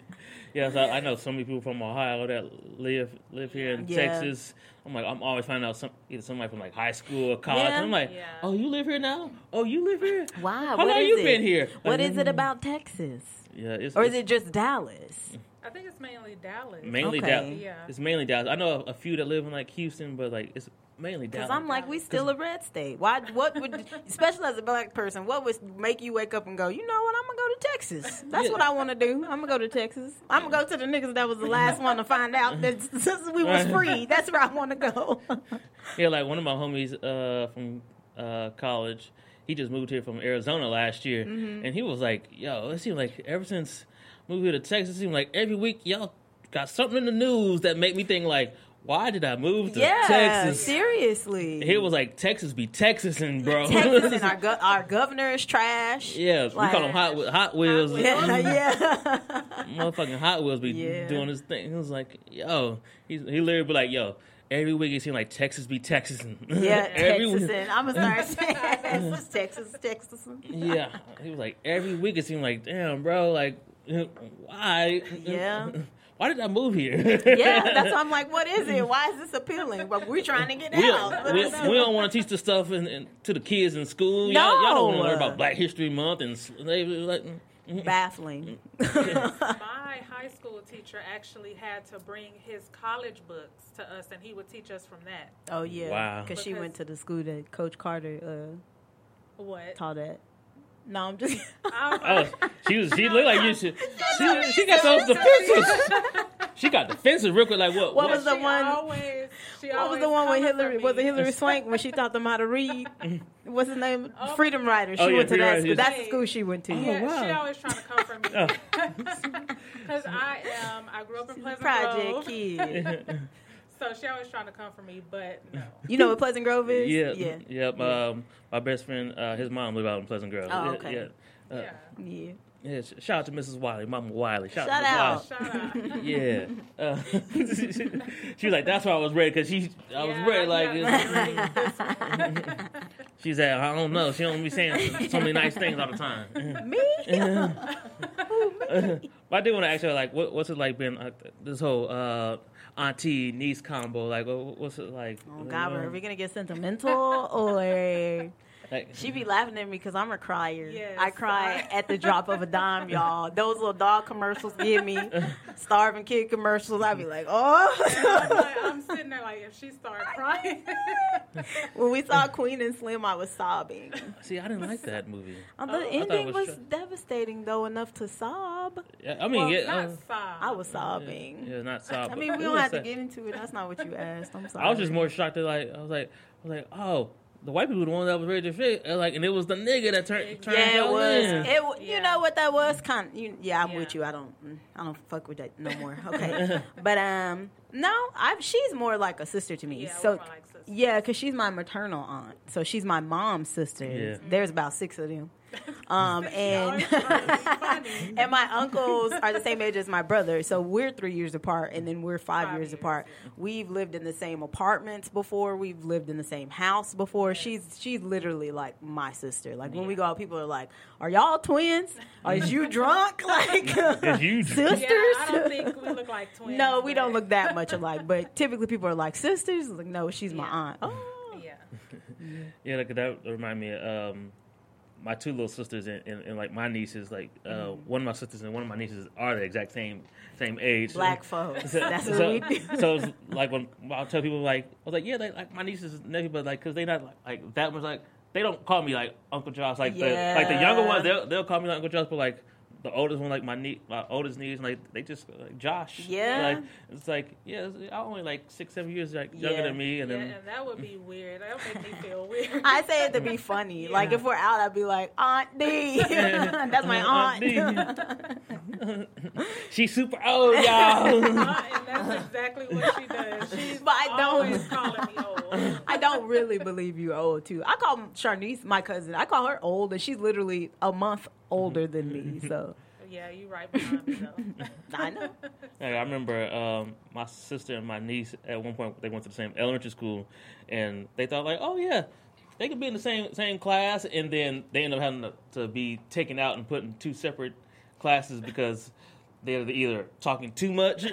Yes, I, I know so many people from Ohio that live live here in Yeah. Texas. I'm like, I'm always finding out some either somebody from like high school or college. Yeah. I'm like, Yeah. oh, you live here now? Oh, you live here? wow. How what long is you it? been here? What Like, is it mm-hmm. about Texas? Yeah, it's, Or is it's it just Dallas? I think it's mainly Dallas. mainly Okay. Dallas? Yeah. It's mainly Dallas. I know a, a few that live in like Houston, but like it's mainly. Because I'm like, we still a red state. Why? What would, (laughs) especially as a black person, what would make you wake up and go, you know what? I'm gonna go to Texas. That's Yeah. what I want to do. I'm gonna go to Texas. I'm gonna go to the niggas that was the last one to find out that (laughs) since we was free, that's where I want to go. (laughs) Yeah, like one of my homies uh, from uh, college, he just moved here from Arizona last year, Mm-hmm. and he was like, "Yo, it seemed like ever since moved here to Texas, it seemed like every week y'all got something in the news that make me think like, why did I move to yeah, Texas?" seriously. He was like, "Texas be Texasing, bro." (laughs) Texas and (laughs) our go- our governor is trash. yeah, we call them Hot Whe- Hot Wheels. Yeah, (laughs) yeah. Motherfucking Hot Wheels be Yeah. doing his thing. He was like, "Yo," he he literally be like, "Yo." Every week it seemed like Texas be Texasing. Yeah, Every Texas week- I'm gonna start saying Texas, Texas. Yeah, he was like every week it seemed like, damn, bro, like why? Yeah. Why did I move here? Yeah, that's why I'm like, what is it? Why is this appealing? But we're trying to get we out. don't, we, we don't want to teach the stuff in, in, to the kids in school. Y'all, y'all don't want to learn about Black History Month and slavery. Like, mm, mm, mm. Baffling. (laughs) My high school teacher actually had to bring his college books to us, and he would teach us from that. Oh yeah, Wow. because she went to the school that Coach Carter uh, What? uh, taught at. No, I'm just. Oh. oh, she was. She looked like you. (laughs) She, she, she got those defensive. (laughs) She got defensive real quick. Like what? What was the she one- Always, she What was the one with Hilary? Was it Hilary (laughs) Swank when she taught them how to read? What's his name? Oh. Freedom Writer. Oh, she Oh, yeah, went to that school. yes. That's the school she went to. Yeah, oh, wow. she always trying to come for me. Oh. Because I am, I grew up in Pleasant Project Grove, kid. So she always trying to come for me. But no, (laughs) You know what Pleasant Grove is? Yeah, Yeah. Yep. Um, my best friend, uh, his mom lived out in Pleasant Grove. Oh, Yeah, okay. Yeah. Uh, yeah. Yeah. yeah. sh- Shout out to Mrs. Wiley, Mama Wiley. Shout, Shout out. to Miss. Wiley. Shout out. (laughs) Yeah. Uh, (laughs) she was like, that's why I was ready because she, I was ready. Like, yeah, it's- she's like, I don't know. She don't be saying so many nice things all the time. Me? but I did want to ask her, like, what, what's it like being uh, this whole uh, auntie niece combo? Like, what's it like? Oh God, are we gonna get sentimental (laughs) or? Like, She be laughing at me because I'm a crier. Yes, I cry I- at the drop of a dime, y'all. Those little dog commercials give me starving kid commercials. I be like, oh, I'm, like, I'm sitting there like. like if she started crying. (laughs) when we saw Queen and Slim, I was sobbing. See, I didn't like that movie. Uh, the Oh, I thought it ending was was, tr- devastating though enough to sob. Yeah, I mean, well, yeah, not uh, sob. I was sobbing. yeah, not sob. I mean, we don't was have to get into it. That's not what you asked. I'm sorry. I was just more shocked that like I was like I was like oh the white people were the one that was ready to fit and like and it was the nigga that turned turned Yeah, it was. in. It, you Yeah. know what that was? Kind. You, yeah, I'm Yeah. with you. I don't. mm, I don't fuck with that no (laughs) more. Okay, (laughs) but um, no, I. She's more like a sister to me. Yeah, so more like sisters. yeah, because she's my maternal aunt. So she's my mom's sister. Yeah. There's about six of them. (laughs) Um, (laughs) and (laughs) and my uncles are the same age as my brother, so we're three years apart, and then we're five, Five years, years, apart. We've lived in the same apartments before. We've lived in the same house before. She's she's literally like my sister. Like when we go out, people are like, "Are y'all twins? Are you drunk? Like It's you. sisters?" Yeah, I don't think we look like twins. no, we don't look that much alike. But typically, people are like sisters. Like, no, she's my aunt. Oh, Yeah. Yeah, like that remind me of um, my two little sisters and, and, and like my nieces. Like uh, Mm-hmm. one of my sisters and one of my nieces are the exact same same age. black folks. So, That's what so, we do. so it's like when I'll tell people like I was like yeah they like my nieces and nephew but like because they not like, like that much like they don't call me like Uncle Josh like the like the younger ones they'll they'll call me like Uncle Josh but like the oldest one like my nie- my oldest niece like they just like Josh Yeah. like it's like yeah it's, I'm only like six seven years like younger Yeah. than me and Yeah, then and that would be weird. That would make me feel (laughs) weird. I say it to be funny. Like if we're out, I'd be like, Aunt D. (laughs) That's my aunt. Aunt (laughs) she's super old y'all and that's exactly what she does. She's But I don't- always calling me old. I don't really believe you old too. I call Charnice my cousin. I call her old, and she's literally a month older than me. So Yeah, you're right behind me though. (laughs) I know. Like, I remember um, my sister and my niece at one point they went to the same elementary school, and they thought like, oh yeah, they could be in the same same class, and then they end up having to, to be taken out and put in two separate classes because they're either talking too much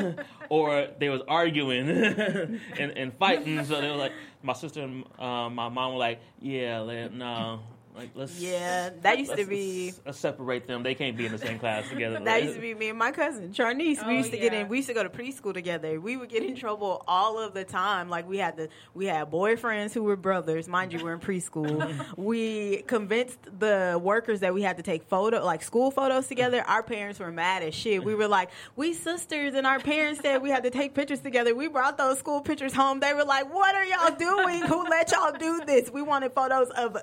(laughs) or they was arguing (laughs) and, and fighting. So they were like, my sister and uh, my mom were like, yeah, let, no. Like let's Yeah, that used to let's- be- let's separate them. They can't be in the same class (laughs) together. That used to be me and my cousin Charnice. we Oh, used to get in. We used to go to preschool together. We would get in trouble all of the time. Like we had the we had boyfriends who were brothers. Mind you, we're in preschool. (laughs) we convinced the workers that we had to take photo like school photos together. Our parents were mad as shit. We were like, we sisters, and our parents said we had to take pictures together. We brought those school pictures home. They were like, what are y'all doing? Who let y'all do this? We wanted photos of.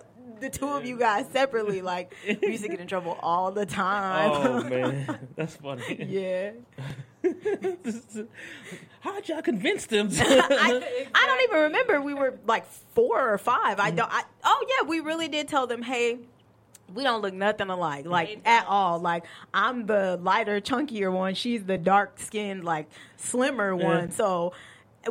The two of you guys separately, like we used to get in (laughs) trouble all the time. Oh man, that's funny. (laughs) Yeah. (laughs) How'd y'all convince them? I, I don't even remember. We were like four or five. I don't. I, oh yeah, we really did tell them, hey. We don't look nothing alike, like at all. Like I'm the lighter, chunkier one. She's the dark skinned, like slimmer one. So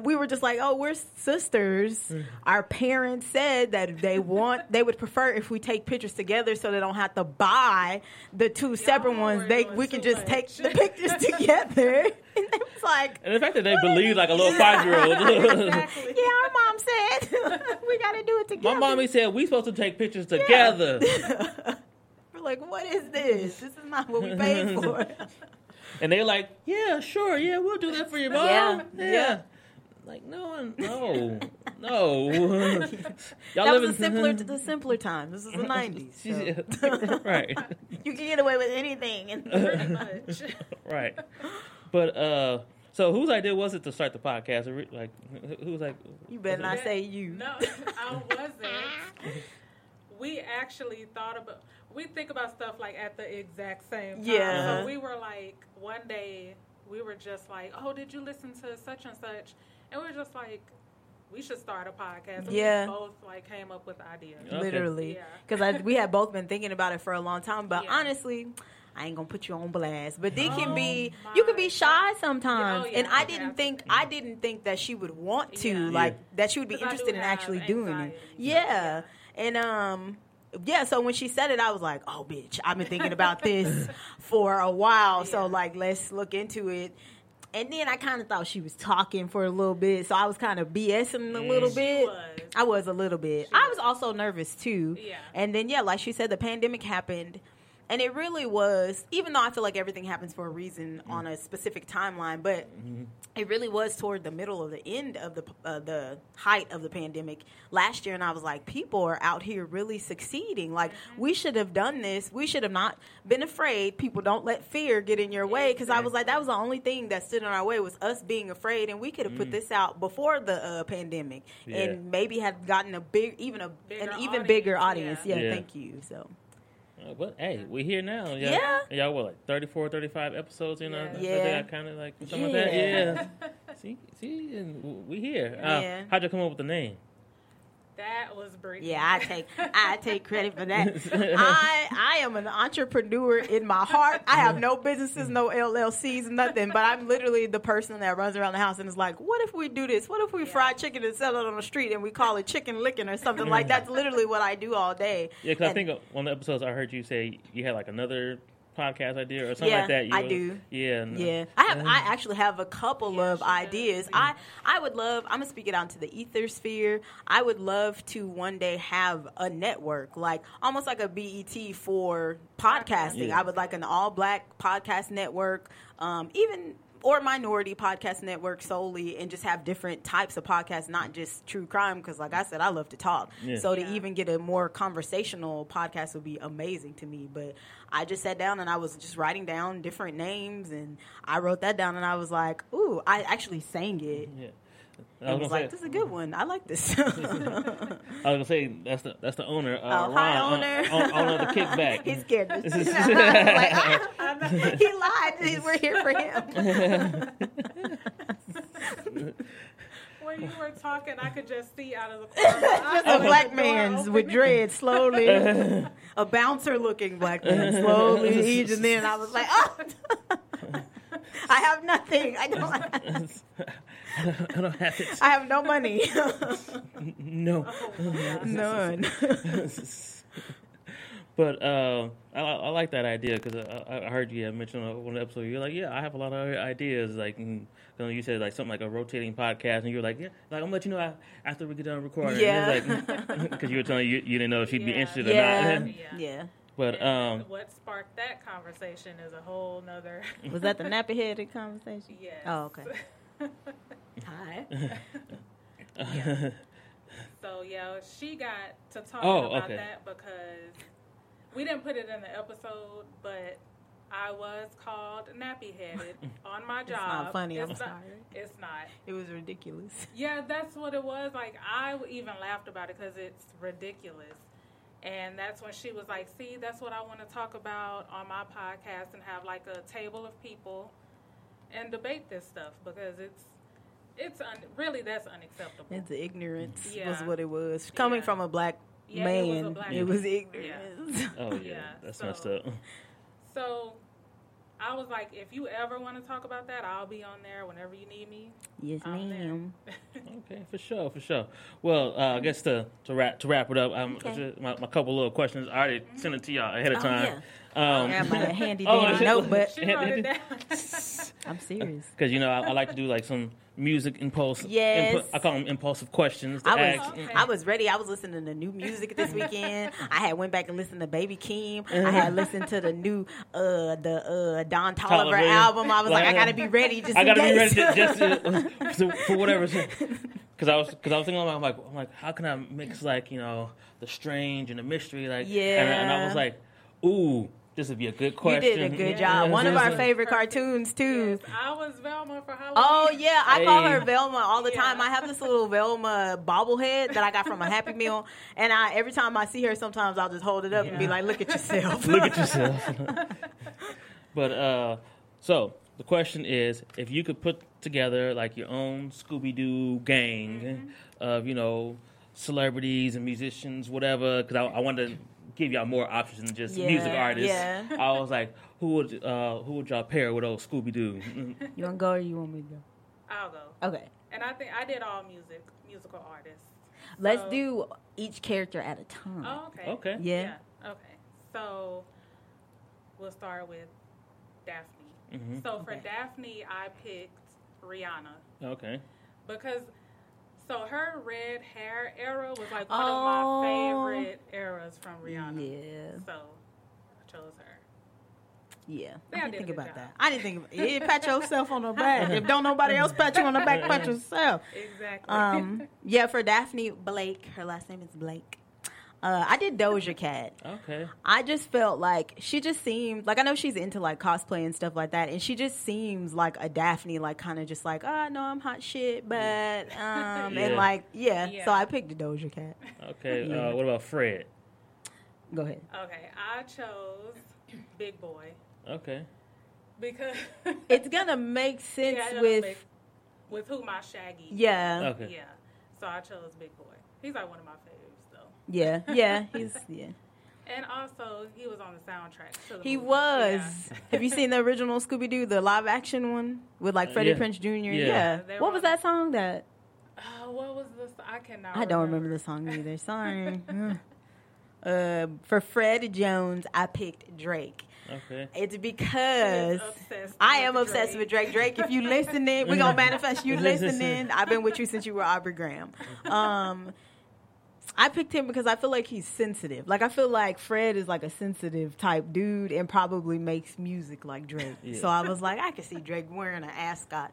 we were just like, oh, we're sisters. Our parents said that they want, they would prefer if we take pictures together, so they don't have to buy the two separate ones. They doing we can too just take the pictures together. (laughs) And it was like, and the fact that they believe like a little five year old. exactly. yeah, our mom said (laughs) we got to do it together. My mommy said we supposed to take pictures together, (laughs) We're like, what is this? This is not what we paid for. and they're like, "Yeah, sure, yeah, we'll do that for you, mom." Yeah, Yeah, yeah. Like no one, no, (laughs) no. Y'all that live was in the simpler, (laughs) the simpler time. This is the nineties. Yeah, (laughs) right, You can get away with anything. And Pretty much. right. But uh, so whose idea was it to start the podcast? Like, who was like, you better not say you. No, I wasn't. We actually thought about. We think about stuff like at the exact same time. Yeah. So we were like, one day, we were just like, "Oh, did you listen to such and such?" And we were just like, "We should start a podcast." And Yeah. We both like came up with ideas. Okay. Literally, Yeah. (laughs) because we had both been thinking about it for a long time. But Yeah. honestly. I ain't gonna put you on blast, but they can Oh be. my You can be shy sometimes, Oh, yeah, and I didn't have think. to. I didn't think that she would want to, Yeah. like that she would be interested in have actually doing it. anxiety. Yeah, and um, yeah. So when she said it, I was like, "Oh, bitch! I've been thinking about this (laughs) for a while. So like, let's look into it." And then I kind of thought she was talking for a little bit, so I was kind of BSing a little mm. She bit. was. I was a little bit. She I was was. also nervous too. Yeah. And then yeah, like she said, the pandemic happened. And it really was. Even though I feel like everything happens for a reason Mm. on a specific timeline, but Mm-hmm. it really was toward the middle of the end of the uh, the height of the pandemic last year, and I was like, people are out here really succeeding. Like we should have done this. We should have not been afraid. People don't let fear get in your way because I was like, that was the only thing that stood in our way was us being afraid, and we could have put this out before the uh, pandemic, Mm. Yeah. and maybe had gotten a big, even a Bigger an even bigger audience, audience. Yeah, Yeah. thank you. So but hey, we here now. Y'all, Yeah. Y'all what, like 34, 35 episodes in? Yeah. Yeah. Yeah. kind of like something like that. Yeah. Yeah. (laughs) see, see, and we here. Uh, Yeah. How'd you come up with the name? That was Brittany. Yeah, I take I take credit for that. (laughs) I I am an entrepreneur in my heart. I have no businesses, no LLCs, nothing. But I'm literally the person that runs around the house and is like, "What if we do this? What if we fry chicken and sell it on the street and we call it chicken licking or something like that's literally what I do all day." Yeah, because I think one of the episodes I heard you say you had like another podcast idea or something Yeah, like that. You I were- do. Yeah. and, uh, Yeah, I have. I actually have a couple Yeah, of she does. ideas. I I would love. I'm gonna speak it out to the ether sphere. I would love to one day have a network, like almost like a BET for podcasting. Yeah. I would like an all black podcast network, um, even or minority podcast network solely, and just have different types of podcasts, not just true crime. Because, like I said, I love to talk. Yeah. So to Yeah. even get a more conversational podcast would be amazing to me. But I just sat down and I was just writing down different names, and I wrote that down, and I was like, "Ooh!" I actually sang it. Yeah. I I was, was gonna like, "This is a good one. I like this." (laughs) I was gonna say that's the that's the owner. Uh, Oh, hi, owner. uh, owner of the kickback. (laughs) He's scared. To (laughs) like, ah, he lied. We're here for him. When you were talking, I could just see out of the corner. Just a black man with dreads, slowly. a bouncer looking black man, slowly And then I was like, oh. I have nothing. I don't. Have, (laughs) I don't have it. I have no money. (laughs) No. None. (laughs) But uh, I, I like that idea because I, I heard you mention on one episode. You're like, yeah, I have a lot of ideas. Like, and, you, know, you said like something like a rotating podcast, and you were like, yeah, like I'm gonna let you know after we get done recording. Yeah. because you were telling you you didn't know if she'd be interested yeah. or not. Yeah. Yeah. But And um, what sparked that conversation is a whole nother. (laughs) Was that the nappy headed (laughs) conversation? yes. Oh, okay. (laughs) Hi. So yeah, she got to talk Oh, about okay. that because we didn't put it in the episode, but I was called nappy headed on my job. It's not funny, I'm not, sorry. It's not. It was ridiculous. Yeah, that's what it was. Like I even laughed about it because it's ridiculous. And that's when she was like, "See, that's what I want to talk about on my podcast and have like a table of people and debate this stuff because it's it's un- really that's unacceptable." It's ignorance was what it was. Coming Yeah. from a black Yeah, it was man, black it man. was Yeah. ignorance. oh yeah, Yeah, that's so- messed up. So I was like, if you ever want to talk about that, I'll be on there whenever you need me. yes, I'm there. ma'am. (laughs) Okay, for sure, for sure. Well, uh, I guess to to wrap to wrap it up, um, Okay. just my, my couple little questions. I already sent it to y'all ahead of Oh, time. Um, I have my (laughs) handy Oh, dandy shit. notebook. She wrote it down. (laughs) I'm serious. because you know I, I like to do like some music impulse. Yes. input- I call them impulsive questions. I was. Okay. I was ready. I was listening to new music this weekend. I had went back and listened to Baby Keem. I had listened to the new uh the uh Don Toliver Toliver. album. I was like, I gotta be ready just I gotta be ready to, just to, (laughs) for whatever. Because (laughs) I was because I was thinking about I'm like I'm like how can I mix like you know the strange and the mystery like and, and I was like ooh this would be a good question. you did a good job. One of our favorite cartoons too. Yes, I was Velma for Halloween. Oh yeah, I call her Velma all the Yeah. time. I have this little Velma (laughs) bobblehead that I got from a Happy Meal, and I every time I see her, sometimes I'll just hold it up and be like, "Look at yourself." (laughs) Look at yourself. (laughs) but uh, so the question is, if you could put together like your own Scooby Doo gang Mm-hmm. of you know celebrities and musicians, whatever, because I, I wanted to give y'all more options than just Yeah, music artists. yeah. I was like, who would uh, who would y'all pair with old Scooby Doo? (laughs) You want to go or you want me to go? I'll go. Okay, And I think I did all music, musical artists. let's So- do each character at a time. Oh, okay. okay. Yeah. Okay. So we'll start with Daphne. Mhm. So for Okay. Daphne, I picked Rihanna Okay. because so her red hair era was like one Oh. of my favorite eras from Rihanna. Yeah. So I chose her. Yeah, They I didn't think about job. that. I didn't think of it. Pat yourself on the (laughs) back. If don't nobody else pat you on the back, pat (laughs) yourself. Exactly. Um, yeah, for Daphne Blake, her last name is Blake. Uh, I did Doja Cat. Okay. I just felt like she just seemed like I know she's into like cosplay and stuff like that, and she just seems like a Daphne, like kind of just like, oh no, I'm hot shit, but um, and like yeah. Yeah. So I picked the Doja Cat. Okay. Yeah. Uh, what about Fred? Go ahead. okay, I chose Big Boy Okay. because (laughs) It's gonna make sense Yeah, I know, with Big- with who my Shaggy. yeah, Okay. Yeah. So I chose Big Boy. He's like one of my faves though. Yeah, yeah. He's (laughs) yeah. And also, he was on the soundtrack. To the He movie. was. Yeah. Have you seen the (laughs) original Scooby Doo, the live action one with like Freddie Yeah. Prinze Jr.? Yeah. Yeah. What was that song? That Uh, what was this? I cannot. I don't remember the song (laughs) either. Sorry. uh, for Fred Jones, I picked Drake. Okay. It's because I am obsessed Drake. with Drake. Drake, if you listening, we're gonna manifest you listening. I've been with you since you were Aubrey Graham. Um, I picked him because I feel like he's sensitive. Like I feel like Fred is like a sensitive type dude and probably makes music like Drake. Yeah. So I was like, I could see Drake wearing an ascot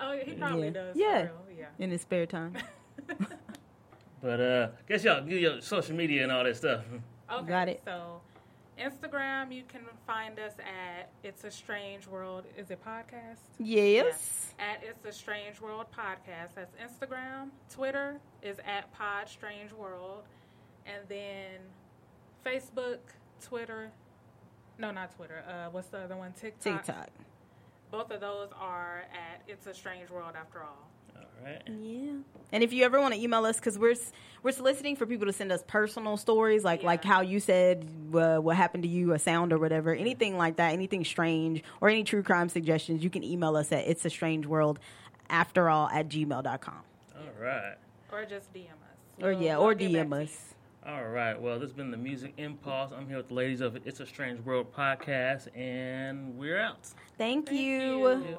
Oh, he probably Yeah. does. Yeah. Yeah. in his spare time. (laughs) But uh, guess y'all give your social media and all that stuff. Okay. Got it. So, Instagram, you can find us at It's a Strange World. Is it podcast? Yes. Yeah. At It's a Strange World podcast. That's Instagram. Twitter is at Pod Strange World, and then Facebook, Twitter. No, not Twitter. Uh, what's the other one? TikTok. TikTok. Both of those are at It's a Strange World. After all. All right. Yeah. And if you ever want to email us, because we're we're soliciting for people to send us personal stories, like Yeah. like how you said uh, what happened to you, a sound or whatever, anything like that, anything strange or any true crime suggestions, you can email us at it's a strange world, after all at gmail.com. All right. Or just DM us. Or We'll- yeah, we'll or DM us. All right. Well, this has been the Music Impulse. I'm here with the ladies of It's a Strange World podcast, and we're out. Thank, Thank you. you.